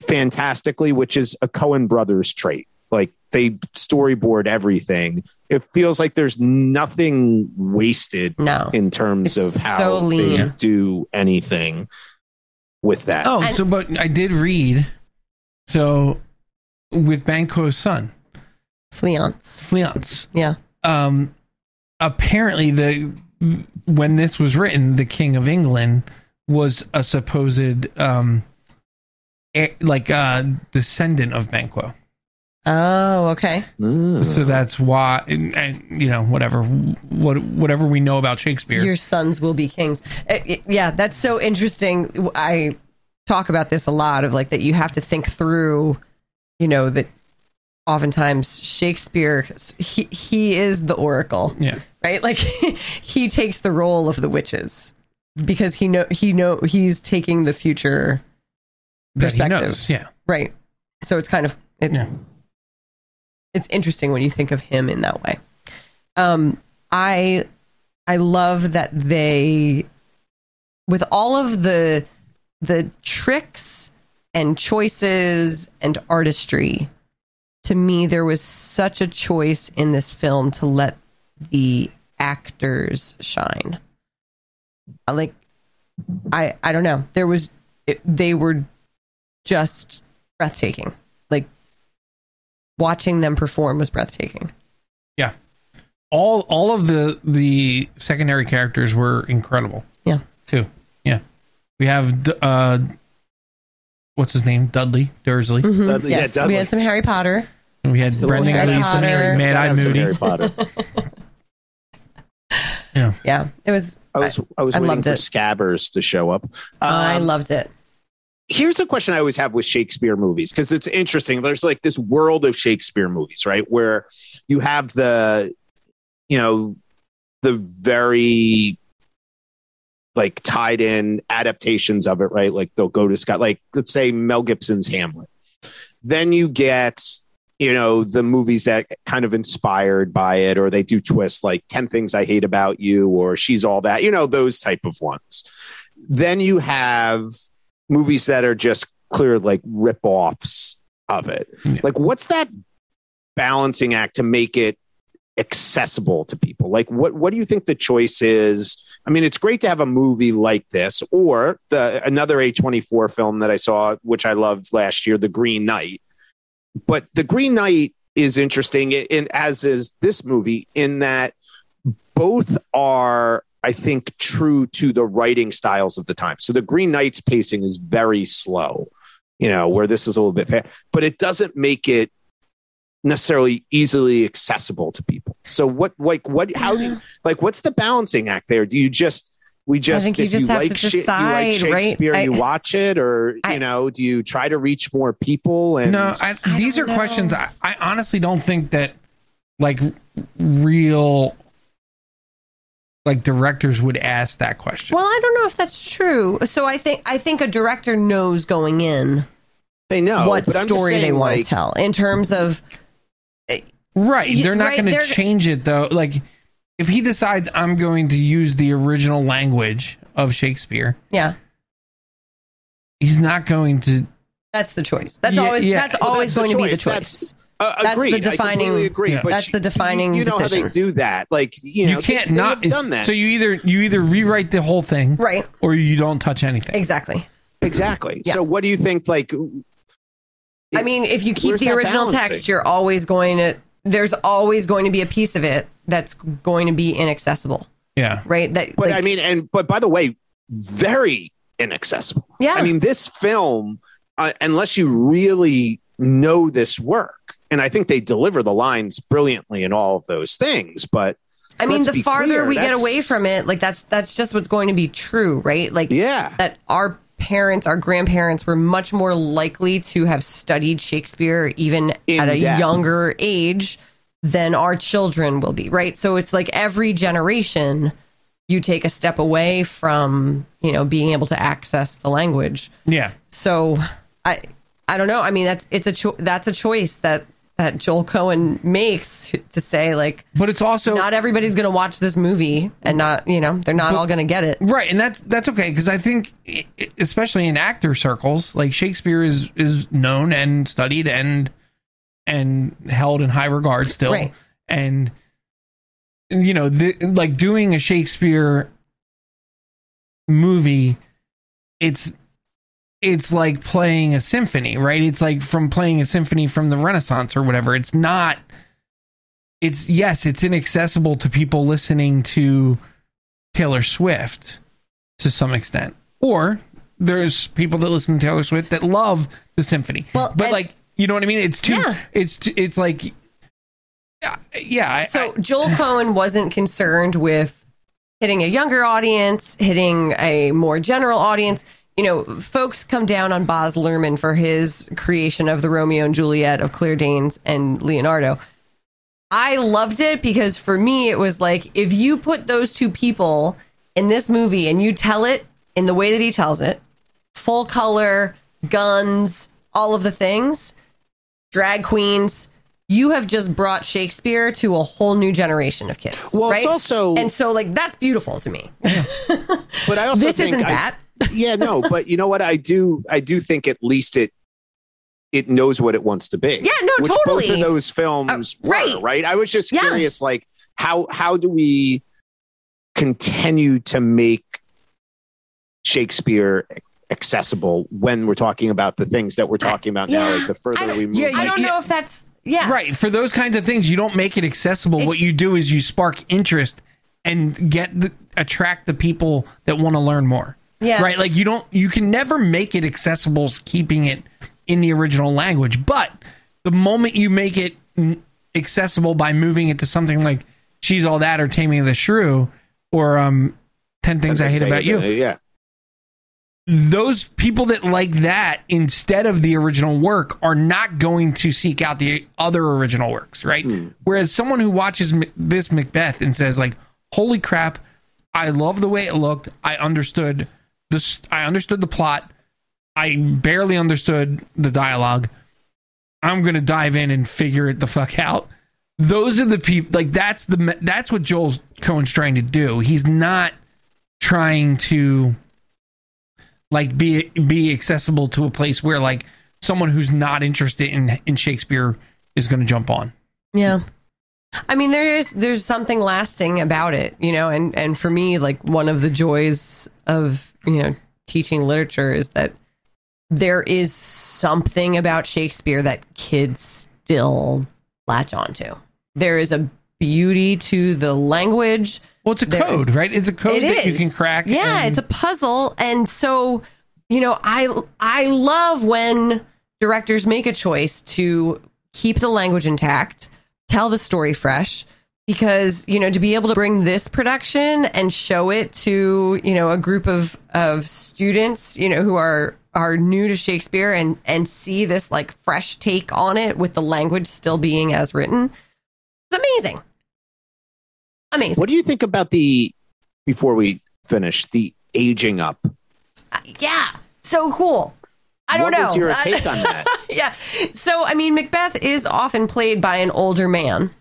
fantastically which is a coen brothers trait like they storyboard everything it feels like there's nothing wasted No. in terms It's of how so they do anything with that oh And- so but i did read so with banquo's son Fleance. fleance Yeah. um apparently the when this was written the king of england was a supposed um like uh descendant of banquo Oh, okay. So that's why and, and, you know whatever what whatever we know about shakespeare Your sons will be kings. Uh, it- yeah, that's so interesting. I talk about this a lot of like that you have to think through, you know, that oftentimes Shakespeare he he is the oracle, yeah right? Like he takes the role of the witches because he know he know he's taking the future that he perspective. knows, yeah Right. So it's kind of it's Yeah. It's interesting when you think of him in that way. Um I I love that they with all of the the tricks and choices and artistry to me there was such a choice in this film to let the actors shine. Like I I don't know. There was it, they were just breathtaking. Like watching them perform was breathtaking. Yeah. All all of the the secondary characters were incredible Yeah. too yeah we have uh what's his name dudley dursley Mhm. Dudley- yeah, yes, we Dudley. had some Harry Potter. we had Still brendan Harry gleeson Potter. mad eye Gotta moody Harry Potter. Yeah. Yeah, it was. I was I, was I waiting loved for it. Scabbers to show up. I Um, loved it. Here's a question I always have with Shakespeare movies because it's interesting. There's like this world of Shakespeare movies, right? Where you have the, you know, the very like tied in adaptations of it, right? Like they'll go to Scott, like let's say Mel Gibson's Hamlet. Then you get, you know, the movies that kind of inspired by it, or they do twists like 10 Things I Hate About You, or She's All That, you know, those type of ones. Then you have movies that are just clear like rip-offs of it. Yeah. Like what's that balancing act to make it accessible to people? Like what what do you think the choice is? I mean, it's great to have a movie like this or the another A24 film that I saw which I loved last year, The Green Knight. But The Green Knight is interesting in as is this movie in that both are I think true to the writing styles of the time. So the Green Knight's pacing is very slow, you know, where this is a little bit, fa- but it doesn't make it necessarily easily accessible to people. So what, like, what, how do you, like, what's the balancing act there? Do you just, we just, think you if just have like to shit- you like decide, right? I- you watch it, or I- you know, do you try to reach more people? And No, I, I these are know. questions I, I honestly don't think that like real like directors would ask that question. Well, I don't know if that's true. So I think I think a director knows going in they know what but I'm story they want like, to tell in terms of eh, right, they're not right, going to change it though. Like if he decides I'm going to use the original language of Shakespeare, yeah. he's not going to That's the choice. That's Yeah, always yeah. that's Well, always that's going to be the choice. That's- choice. Uh, That's agreed. the I defining- completely agree. Yeah. But That's you- the defining You, you know how they do that. Like you know, you can't they, they not have done that. So you either you either rewrite the whole thing Right. or you don't touch anything. Exactly. exactly. Yeah. So what do you think? Like, I mean, if you keep the original balancing? text, you're always going to there's always going to be a piece of it that's going to be inaccessible, Yeah. right? That but like, I mean, and but by the way, very inaccessible. Yeah. I mean, this film, uh, unless you really know this work, and I think they deliver the lines brilliantly in all of those things. But I mean, the farther clear, we get away from it, like that's that's just what's going to be true, right? Like yeah, that our parents, our grandparents were much more likely to have studied Shakespeare even In at a depth. younger age than our children will be, right? So it's like every generation you take a step away from, you know, being able to access the language. Yeah. So I I don't know. I mean, that's it's a cho- that's a choice that that Joel Coen makes to say like But it's also not everybody's going to watch this movie and not, you know, they're not all going to get it. Right, and that's that's okay because I think, especially in actor circles, like Shakespeare is is known and studied and and held in high regard still, Right. and you know, the, like doing a Shakespeare movie, it's it's like playing a symphony, right? It's like from playing a symphony from the Renaissance or whatever. It's not. It's yes, it's inaccessible to people listening to Taylor Swift to some extent. Or there's people that listen to Taylor Swift that love the symphony. Well, but and- like, you know what I mean? It's too Yeah. it's it's like yeah, yeah, So I- Joel Coen wasn't concerned with hitting a younger audience, hitting a more general audience. You know, folks come down on Baz Luhrmann for his creation of the Romeo and Juliet of Claire Danes and Leonardo. I loved it because for me, it was like if you put those two people in this movie and you tell it in the way that he tells it, full color, guns, all of the things, drag queens, you have just brought Shakespeare to a whole new generation of kids. Well, right? it's also- and so like that's beautiful to me. but I also this isn't I- that. Yeah, no, but you know what? I do, I do think at least it, it knows what it wants to be. Yeah, no, which Both totally. of those films Uh, were, right. right. I was just Yeah. curious, like how how do we continue to make Shakespeare accessible when we're talking about the things that we're talking about now? Yeah. Like the further we move, Yeah, I don't yeah. know if that's yeah. right for those kinds of things you don't make it accessible what you do is you spark interest and get the, attract the people that want to learn more Yeah. right like you don't you can never make it accessible keeping it in the original language but the moment you make it mm, accessible by moving it to something like she's all that or taming of the shrew or um, Ten Things I Hate About You. Yeah. Those people that like that instead of the original work are not going to seek out the other original works, right? Whereas someone who watches this Macbeth and says like, "Holy crap, I love the way it looked. I understood this. I understood the plot. I barely understood the dialogue. I'm gonna dive in and figure it the fuck out." Those are the people. Like that's the that's what Joel Coen's trying to do. He's not trying to like be be accessible to a place where like someone who's not interested in in Shakespeare is going to jump on. Yeah. I mean there is there's something lasting about it, you know, and and for me like one of the joys of, you know, teaching literature is that there is something about Shakespeare that kids still latch onto. There is a beauty to the language. Well, it's a There code, is- right? It's a code It that you can crack. Yeah, and- it's a puzzle, and so you know, I I love when directors make a choice to keep the language intact, tell the story fresh, because you know to be able to bring this production and show it to you know a group of of students, you know, who are are new to Shakespeare and and see this like fresh take on it with the language still being as written. It's amazing. Amazing. What do you think about the before we finish the aging up? Uh, yeah. So cool. I don't what know. was your uh, take on that? yeah. So I mean Macbeth is often played by an older man.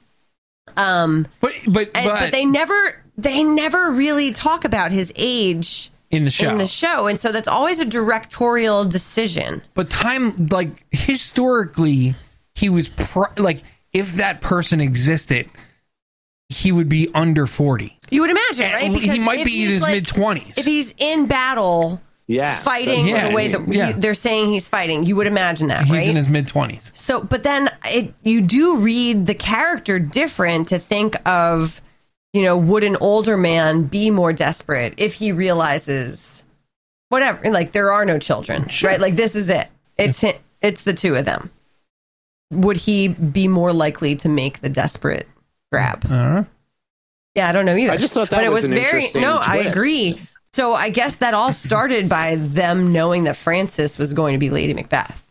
Um but but and, but, but they never they never really talk about his age in the show. in the show and so that's always a directorial decision. but time like historically, he was pr- like if that person existed, he would be under forty. You would imagine, right? And he might be in his like- mid twenties. If he's in battle Yeah, fighting Yeah, the way that he- yeah. they're saying he's fighting, you would imagine that, He's right? in his mid twenties. So, but then it, you do read the character different to think of, you know, would an older man be more desperate if he realizes whatever, like there are no children, right? Like this is it. It's hi- it's the two of them. Would he be more likely to make the desperate grab? Uh, Yeah, I don't know either. I just thought that but it was was an very interesting no. I agree. So I guess that all started by them knowing that Frances was going to be Lady Macbeth.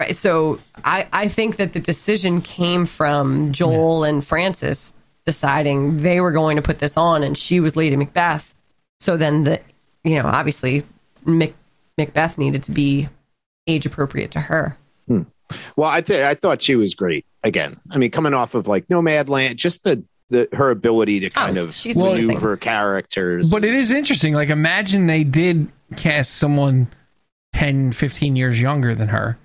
Right. So I I think that the decision came from Joel and Frances deciding they were going to put this on, and she was Lady Macbeth. So then the you know obviously Mac, Macbeth needed to be age appropriate to her. Hmm. Well, I th- I thought she was great. Again, I mean, coming off of like Nomadland, just the the her ability to kind Oh, of she's amazing. maneuver characters. but it is interesting. Like imagine they did cast someone 10, 15 years younger than her.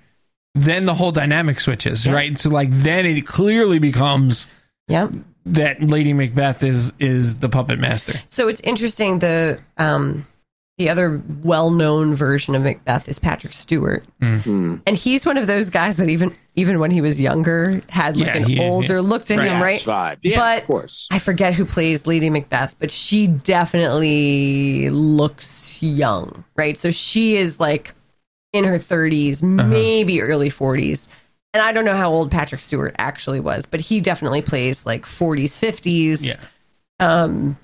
Then the whole dynamic switches, Yeah. right? So like then it clearly becomes Yep. that Lady Macbeth is is the puppet master. So it's interesting. The um, the other well-known version of Macbeth is Patrick Stewart, Hmm. and he's one of those guys that even even when he was younger had like Yeah, an he- older yeah. look to Right. him, right? Vibe. Yeah, But of course. I forget who plays Lady Macbeth, but she definitely looks young, right? So she is like in her 30s, Uh-huh. maybe early 40s. And I don't know how old Patrick Stewart actually was, but he definitely plays like 40s, 50s. Yeah. Um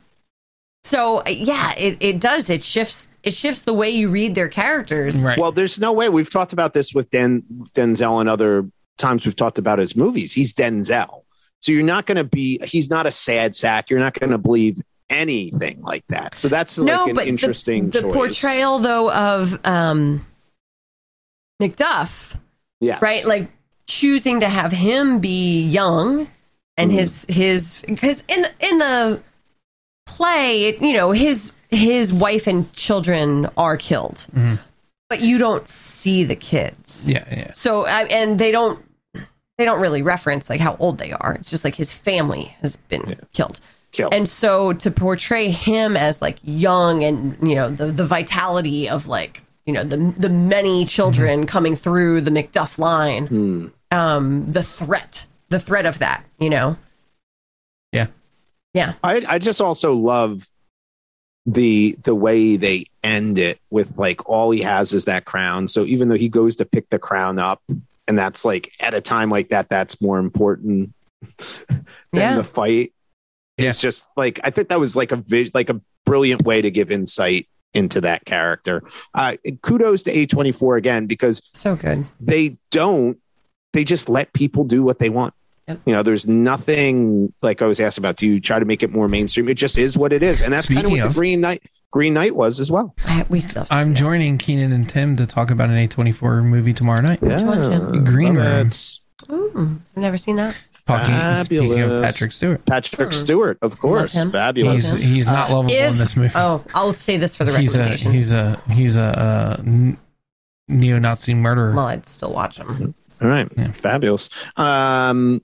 so yeah, it, it does. It shifts it shifts the way you read their characters. Right. Well, there's no way we've talked about this with Den Denzel and other times we've talked about his movies. He's Denzel, so you're not going to be. He's not a sad sack. You're not going to believe anything like that. So that's no, like an but interesting the, choice. portrayal though of um Macduff Yeah. right like choosing to have him be young and his his because in in the play it, you know his his wife and children are killed but you don't see the kids Yeah, yeah. so I, and they don't they don't really reference like how old they are it's just like his family has been killed Kill. and so to portray him as like young and you know the the vitality of like you know the the many children coming through the Macduff line, Hmm. um, the threat, the threat of that, you know, Yeah. Yeah, I I just also love the the way they end it with like all he has is that crown. So even though he goes to pick the crown up, and that's like at a time like that, that's more important than Yeah. the fight. It's just like I think that was like a vis- like a brilliant way to give insight into that character. Uh, kudos to A24 again because So good. they don't they just let people do what they want Yep. you know there's nothing like i was asked about do you try to make it more mainstream it just is what it is and that's kind of what of- the green knight green knight was as well We still I'm see that. joining Keenan and Tim to talk about an A24 movie tomorrow night. Which one, Jim? Green love Room. it. Ooh, I've never seen that. Talking, speaking of Fabulous. Patrick Stewart. patrick Hmm. stewart of course fabulous He's he's not lovable in If this movie. oh, I'll say this for the he's a he's a he's a uh, n- neo-Nazi murderer. well, I'd still watch him. all right Yeah. fabulous um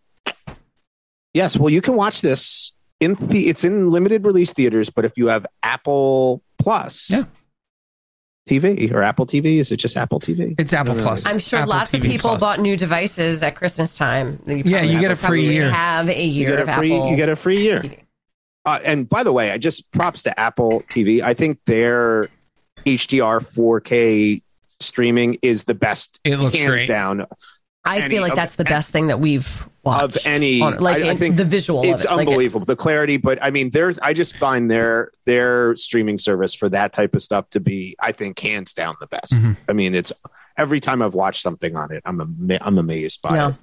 yes well you can watch this in the it's in limited release theaters but if you have apple plus Yeah. tv or apple tv is it just apple tv It's Apple No, no, no. Plus. I'm sure Apple lots of people Plus. bought new devices at Christmas time. You Yeah, you get a free year. Have a you year get of a free Apple. you get a free year Uh, and by the way, I just props to Apple TV. I think their HDR 4K streaming is the best, It looks hands great. down I any feel like that's the best thing that we've watched of any. on- like I, I think the visual. it's of it. Like, unbelievable the clarity. But I mean, there's I just find their their streaming service for that type of stuff to be, I think, hands down the best. Mhm. I mean, it's every time I've watched something on it, I'm ama- I'm amazed by Yeah. it.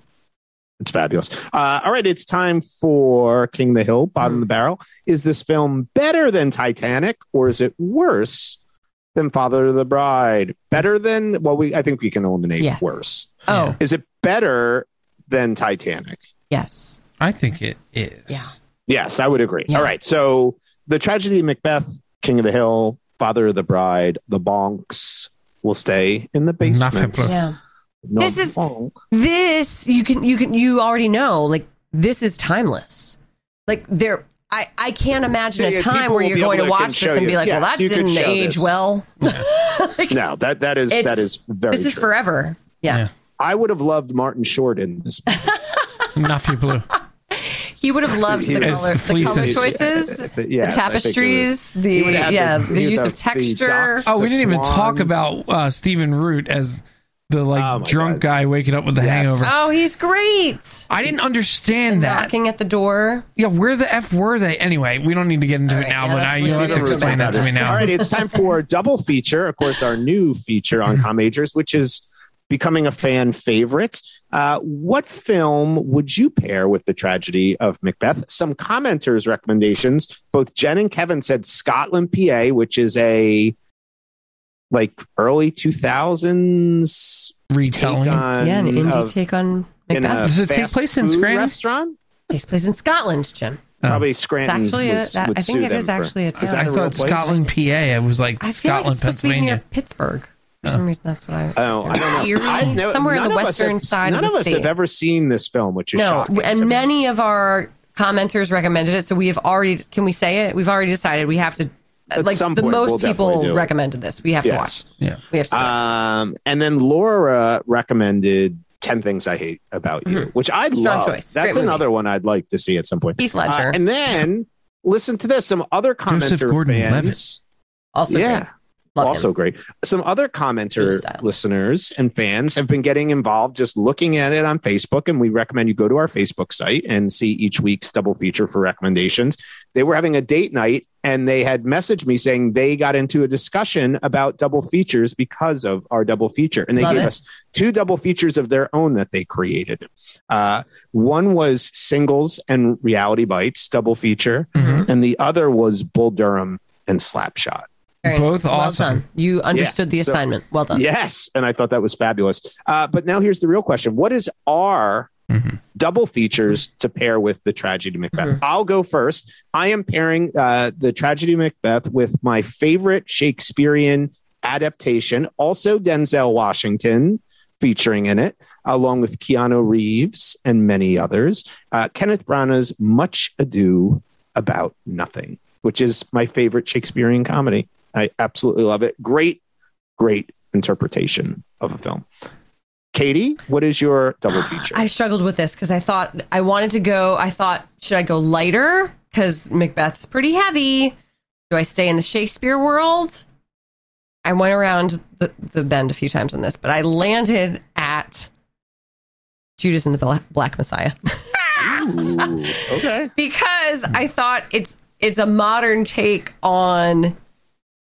It's fabulous. Uh, all right, it's time for King of the Hill, bottom of the barrel. Is this film better than Titanic, or is it worse than Father of the Bride? Better than well, we I think we can eliminate Yes. worse. Oh Is it better than Titanic? yes, I think it is. Yeah. Yes, I would agree. Yeah. All right, so the tragedy of Macbeth, King of the Hill, Father of the Bride, the Bonks will stay in the basement. Nothing. yeah. No This is- bonk. This you can you can you already know like this is timeless. Like there. I, I can't imagine a time where you're going to to watch this and be like, well, that didn't age this. well. Like, No, that that is that is very. this is true. forever. Yeah. Yeah. I would have loved Martin Short in this. Nuffy Blue. He would have loved the color, the fleeces. color choices, Yes, the think it was- tapestries, the yeah, the- the, use the- of the texture. docs. Oh, we didn't even talk about uh, Stephen Root as the like Oh drunk God. guy waking up with the Yes. hangover. Oh, he's great. I didn't understand that. Knocking at the door. Yeah, where the f were they? Anyway, we don't need to get into All it now, yeah, but that's I, what you have to explain that to me now. All right, it's time for double feature. Of course, our new feature on Com Majors, which is becoming a fan favorite. Uh, what film would you pair with the tragedy of Macbeth? Some commenters' recommendations. Both Jen and Kevin said Scotland, PA, which is a like early two thousands Retelling. yeah, an indie of, take on in a Macbeth. Does it take place in Scranton? Restaurant, Takes place in Scotland, Jim. Oh. probably It's Scranton. actually a, that, would I think it them for- actually a town. that I a real thought? Scotland, PA. It was like I feel like Scotland, it's supposed to be near Pennsylvania. Pittsburgh. For some reason, that's what I. Oh, I don't know. Erie? I've never- Somewhere in the of us western have- side None of of the us state. have ever seen this film, which is no, shocking. to and me. many of our commenters recommended it, so we have already. Can we say it? We've already decided we have to. At like some the point, most we'll definitely do people recommended this. We have to watch. Yeah. We have to. do. Um, and then Laura recommended 10 Things I Hate About You, which I'd Mm-hmm. Strong love. choice. That's Great movie. another one I'd like to see at some point. Heath Ledger. Uh, and then listen to this. Some other Joseph commenter Gordon-Levitt. fans. also, yeah. great. Love him. also great. Some other commenter listeners and fans have been getting involved just looking at it on Facebook. And we recommend you go to our Facebook site and see each week's double feature for recommendations. They were having a date night and they had messaged me saying they got into a discussion about double features because of our double feature. And they Love gave it. us two double features of their own that they created. Uh, one was singles and reality bites double feature, Mhm. and the other was Bull Durham and Slapshot. Very Both nice. Well awesome. done. You understood the So- assignment. Well done. Yes, and I thought that was fabulous. Uh, but now here's the real question: What is our Mhm. double features to pair with the tragedy of Macbeth? Mhm. I'll go first. I am pairing uh, the tragedy of Macbeth with my favorite Shakespearean adaptation, also Denzel Washington featuring in it, along with Keanu Reeves and many others. Uh, Kenneth Branagh's Much Ado About Nothing, which is my favorite Shakespearean comedy. I absolutely love it. Great, great interpretation of a film. Katie, what is your double feature? I struggled with this because I thought I wanted to go. I thought, should I go lighter? Because Macbeth's pretty heavy. Do I stay in the Shakespeare world? I went around the, the bend a few times on this, but I landed at Judas and the Black Messiah. Ooh, okay. because I thought it's it's a modern take on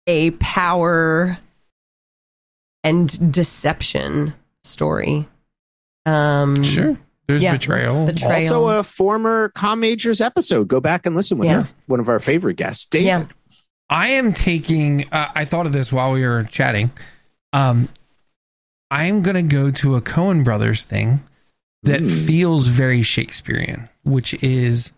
a power and deception story. Um, Sure. There's Yeah. betrayal. Betrayal. Also, a former Com Majors episode. Go back and listen with Yeah. one of our favorite guests, David. Yeah. I am taking. Uh, I thought of this while we were chatting. Um, I'm gonna go to a Coen Brothers thing that Mm. feels very Shakespearean, which is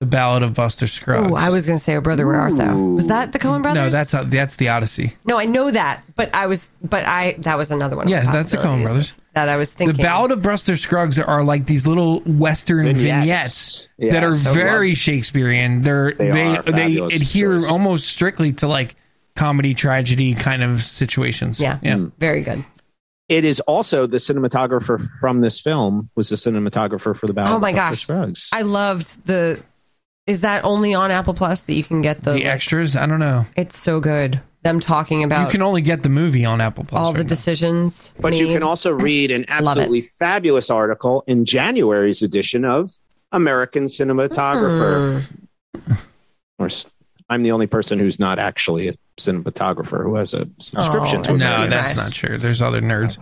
the Ballad of Buster Scruggs. Oh, I was going to say, "Oh, brother, where art thou?" Was that the Coen brothers? No, that's uh, that's the Odyssey. no, I know that, but I was, but I that was another one. of Yeah, the that's the Coen possibilities brothers. That I was thinking. The Ballad of Buster Scruggs are like these little Western vignettes, Vignettes. that Yeah, are so very Shakespearean. They're They they are they, fabulous adhere choice. almost strictly to like comedy tragedy kind of situations. Yeah. yeah. very good. It is also the cinematographer from this film was the cinematographer for the Battle Oh my of Buster gosh. Scruggs. I loved the. Is that only on Apple Plus that you can get the? The like, extras, I don't know. it's so good. Them talking about You can only get the movie on Apple Plus. all the right now. decisions. But you made. can also read an Love it. absolutely fabulous article in January's edition of American Cinematographer. Hmm. Or s- I'm the only person who's not actually a cinematographer who has a subscription Oh, to it. No, very that's not true. There's other nerds.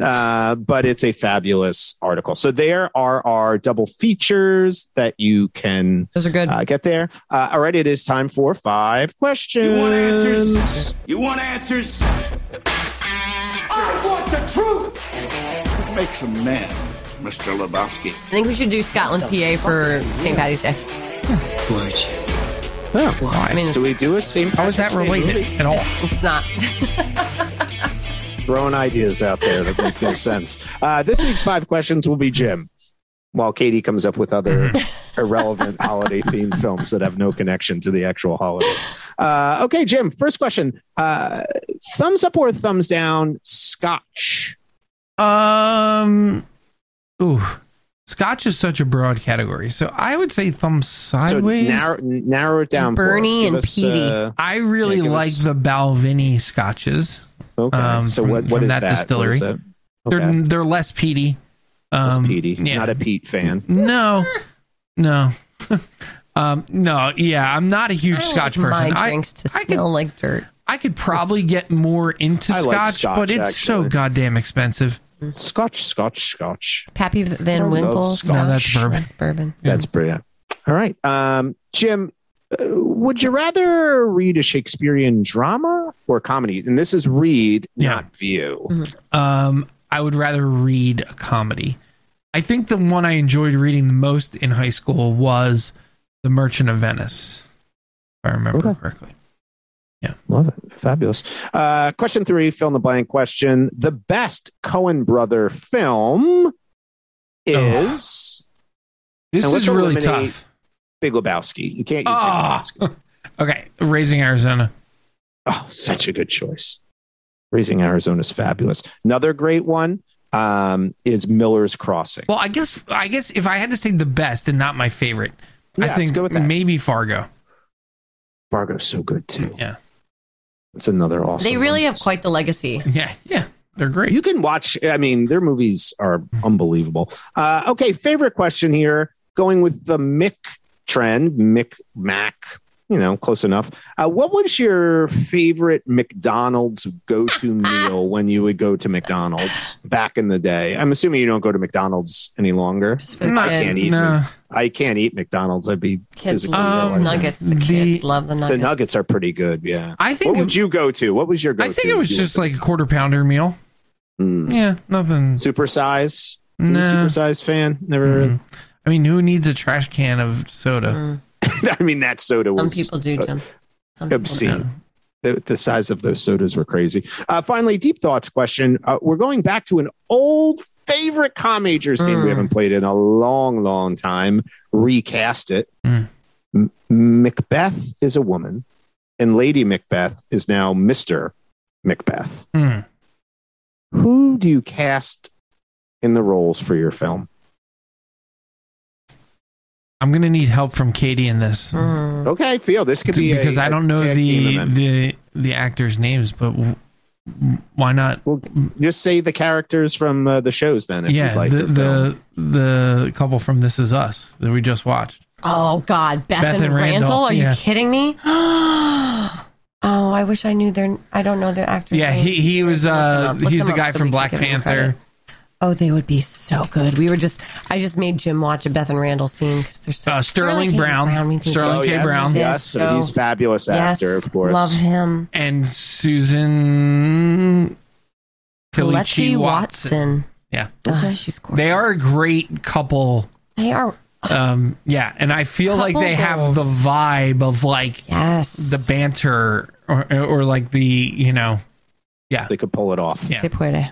uh, but it's a fabulous article. So there are our double features that you can Those are good. uh, get there. Uh, all right, it is time for five questions. You want answers? You want answers? I want the truth! What makes a man, Mr. Lebowski? I think we should do Scotland, PA for St. Patty's Day. Oh, I mean, do we do a same? How is that related movie? at all? it's not. Throwing ideas out there that make no sense. Uh, this week's five questions will be Jim, while Katie comes up with other irrelevant holiday themed films that have no connection to the actual holiday. Uh, okay, Jim. First question: uh, Thumbs up or thumbs down? Scotch. Um, ooh, Scotch is such a broad category, so I would say thumb sideways. So narrow, narrow it down. Bernie and us, Petey. uh, I really Yeah, like us- the Balvenie scotches. okay. Um, so from- what? What from is that that? distillery. What is it? They're they're less peaty. That's Um, Petey. yeah. Not a Pete fan. No, no, um, no. Yeah, I'm not a huge I Scotch like person. My I, drinks to I could- smell like dirt. I could probably get more into I like Scotch, Scotch, but it's so goddamn expensive. Scotch, Scotch, Scotch. Pappy Van love Winkle. Scotch. No, that's bourbon. That's bourbon. Yeah. That's brilliant. All right, um, Jim. Uh, would you rather read a Shakespearean drama or comedy? And this is read, Yeah. not view. Um, I would rather read a comedy. I think the one I enjoyed reading the most in high school was The Merchant of Venice, if I remember Okay. correctly. Yeah, love it. Fabulous. Uh, question three, fill in the blank question. The best Coen brother film is This And let's is really tough. Big Lebowski. You can't use. Big Lebowski. Okay, Raising Arizona. Oh, such a good choice. Raising Arizona is fabulous. Another great one um, is Miller's Crossing. Well, I guess I guess if I had to say the best and not my favorite, I think maybe Fargo. Fargo's so good too. Yeah, It's another awesome. They really one. have quite the legacy. yeah, yeah. They're great. You can watch. I mean, their movies are unbelievable. Uh, okay, favorite question here. Going with the Mick trend, Mick Mac. You know, close enough. Uh, what was your favorite McDonald's go-to meal when you would go to McDonald's back in the day? I'm assuming you don't go to McDonald's any longer. Just for the No, I can't kids. eat. no. I can't eat McDonald's. I'd be Kids physically love those nuggets. The the- kids love the nuggets. The nuggets. nuggets are pretty good. Yeah. I think What would you go to? What was your go-to? I think it was just like a quarter pounder meal. Mm. Yeah, nothing. super size. No. Super size fan. Never. Mhm. I mean, who needs a trash can of soda? Mm. I mean, that soda Some was people do, Jim. Some obscene. The, the size of those sodas were crazy. Uh, finally, deep thoughts question. Uh, we're going back to an old favorite Com Majors game we Mm. haven't played in a long, long time. Recast it. Mm. M- Macbeth is a woman, and Lady Macbeth is now Mister Macbeth. Hmm. Who do you cast in the roles for your film? I'm gonna need help from Katie in this Mm. Okay, feel this could be because I I don't know the the the actors' names, but w- why not? Well, just say the characters from uh, the shows then. If yeah, you'd like the the the couple from This Is Us that we just watched. Oh God, Beth, Beth and, and Randall. Randall, Are yeah. you kidding me? oh, I wish I knew their. I don't know their actors. Yeah, he names. he was uh he's the guy so from Black give them Panther. Credit. Oh, they would be so good. We were just. I just made Jim watch a Beth and Randall scene because they're so. Uh, Sterling K. Brown. we think Sterling Oh, K. yes, Brown. Yes, so he's fabulous actor, yes, of course. Love him. and Susan Kelechi Kelechi Watson. Watson. Yeah. Oh, she's gorgeous. They are a great couple. They are. Um, yeah, and I feel like they have the vibe of like Yes. the banter or or like the you know, yeah. They could pull it off. Si se puede.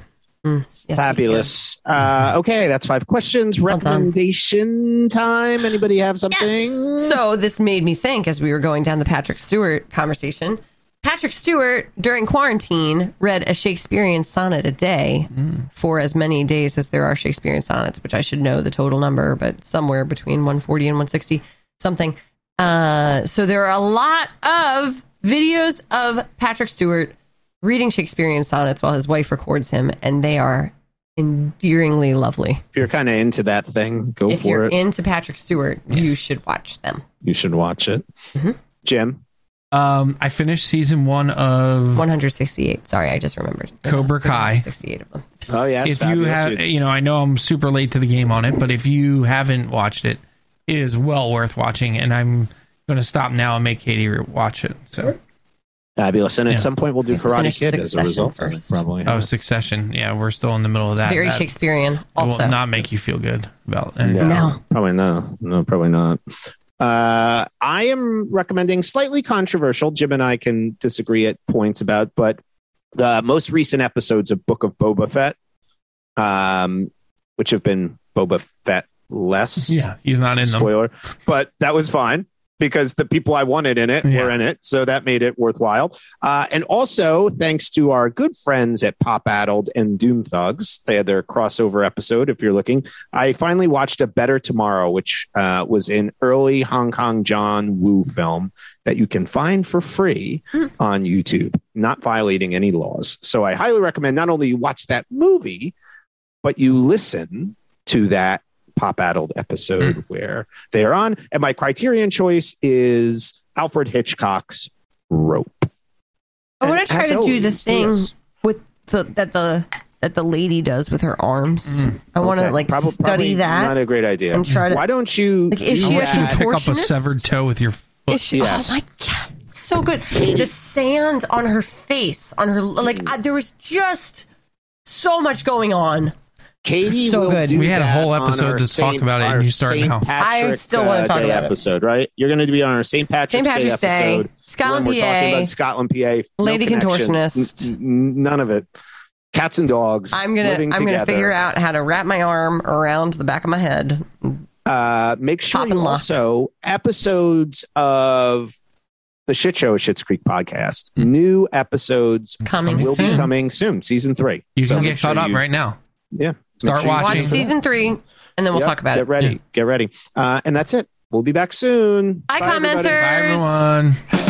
Mm, yes, Fabulous. Uh, okay, that's five questions. Recommendation time. Anybody have Yes. something? So this made me think as we were going down the Patrick Stewart conversation. Patrick Stewart, during quarantine, read a Shakespearean sonnet a day for as many days as there are Shakespearean sonnets, which I should know the total number, but somewhere between 140 and 160 something. Uh, so there are a lot of videos of Patrick Stewart reading Shakespearean sonnets while his wife records him, and they are endearingly lovely. if you're kind of into that thing, go if for it. If you're into Patrick Stewart, you should watch them. you should watch it. Mm-hmm. Jim. Um, I finished season one of 168. Sorry, I just remembered. There's Cobra there's Kai. 168 of them. Oh yeah. if you have, you know, I know I'm super late to the game on it, but if you haven't watched it, it is well worth watching. And I'm going to stop now and make Katie re- watch it. So, fabulous, and Yeah. at some point we'll do We Karate Kid as a Succession result. of first. probably. oh, Succession. Yeah, we're still in the middle of that. Very That Shakespearean. Also, will not make you feel good about it. No, No. probably not. No, probably not. Uh, I am recommending slightly controversial. Jim and I can disagree at points about, but the most recent episodes of Book of Boba Fett, um, which have been Boba Fett less. Yeah, he's not in them. spoiler, but that was fine because the people I wanted in it Yeah. were in it, so that made it worthwhile. Uh, and also, thanks to our good friends at Pop Addled and Doom Thugs, they had their crossover episode. If you're looking, I finally watched A Better Tomorrow, which uh, was an early Hong Kong John Woo film that you can find for free on YouTube, not violating any laws. So I highly recommend not only you watch that movie, but you listen to that pop addled episode where they are on. And my criterion choice is Alfred Hitchcock's Rope. I want to try as to do the thing yes. with the that the that the lady does with her arms. Mm. I want to Okay, like prob- study probably that. Not a great idea. and try to- Why don't you? Like, is do she I a want that? pick up a severed toe with your foot. Is she, Yes. Oh my god, so good. The sand on her face, on her like, I, there was just so much going on. Katie So will good. do We had a whole episode our to talk Saint- about it, and you start Saint now. Patrick, I still wanna uh, talk Day about it. episode, right? You're going to be on our St. Patrick's St. Patrick's Day Day, episode. Scotland, when we're talking PA. about Scotland, PA. Lady connection. contortionist. N- n- none of it. Cats and dogs. I'm gonna I'm gonna figure out how to wrap my arm around the back of my head. Uh, make sure Pop you and lock. also episodes of the Shit Show Schitt's Creek podcast. Hmm. New episodes Coming will soon. be coming soon. Season three. You So can make get sure caught up you- right now. Yeah. Start sure watching. Watch season three, and then we'll Yep, talk about Get it. Get ready. Yeah. Get ready. Uh, and that's it. We'll be back soon. Bye, everybody. commenters. Bye, everyone.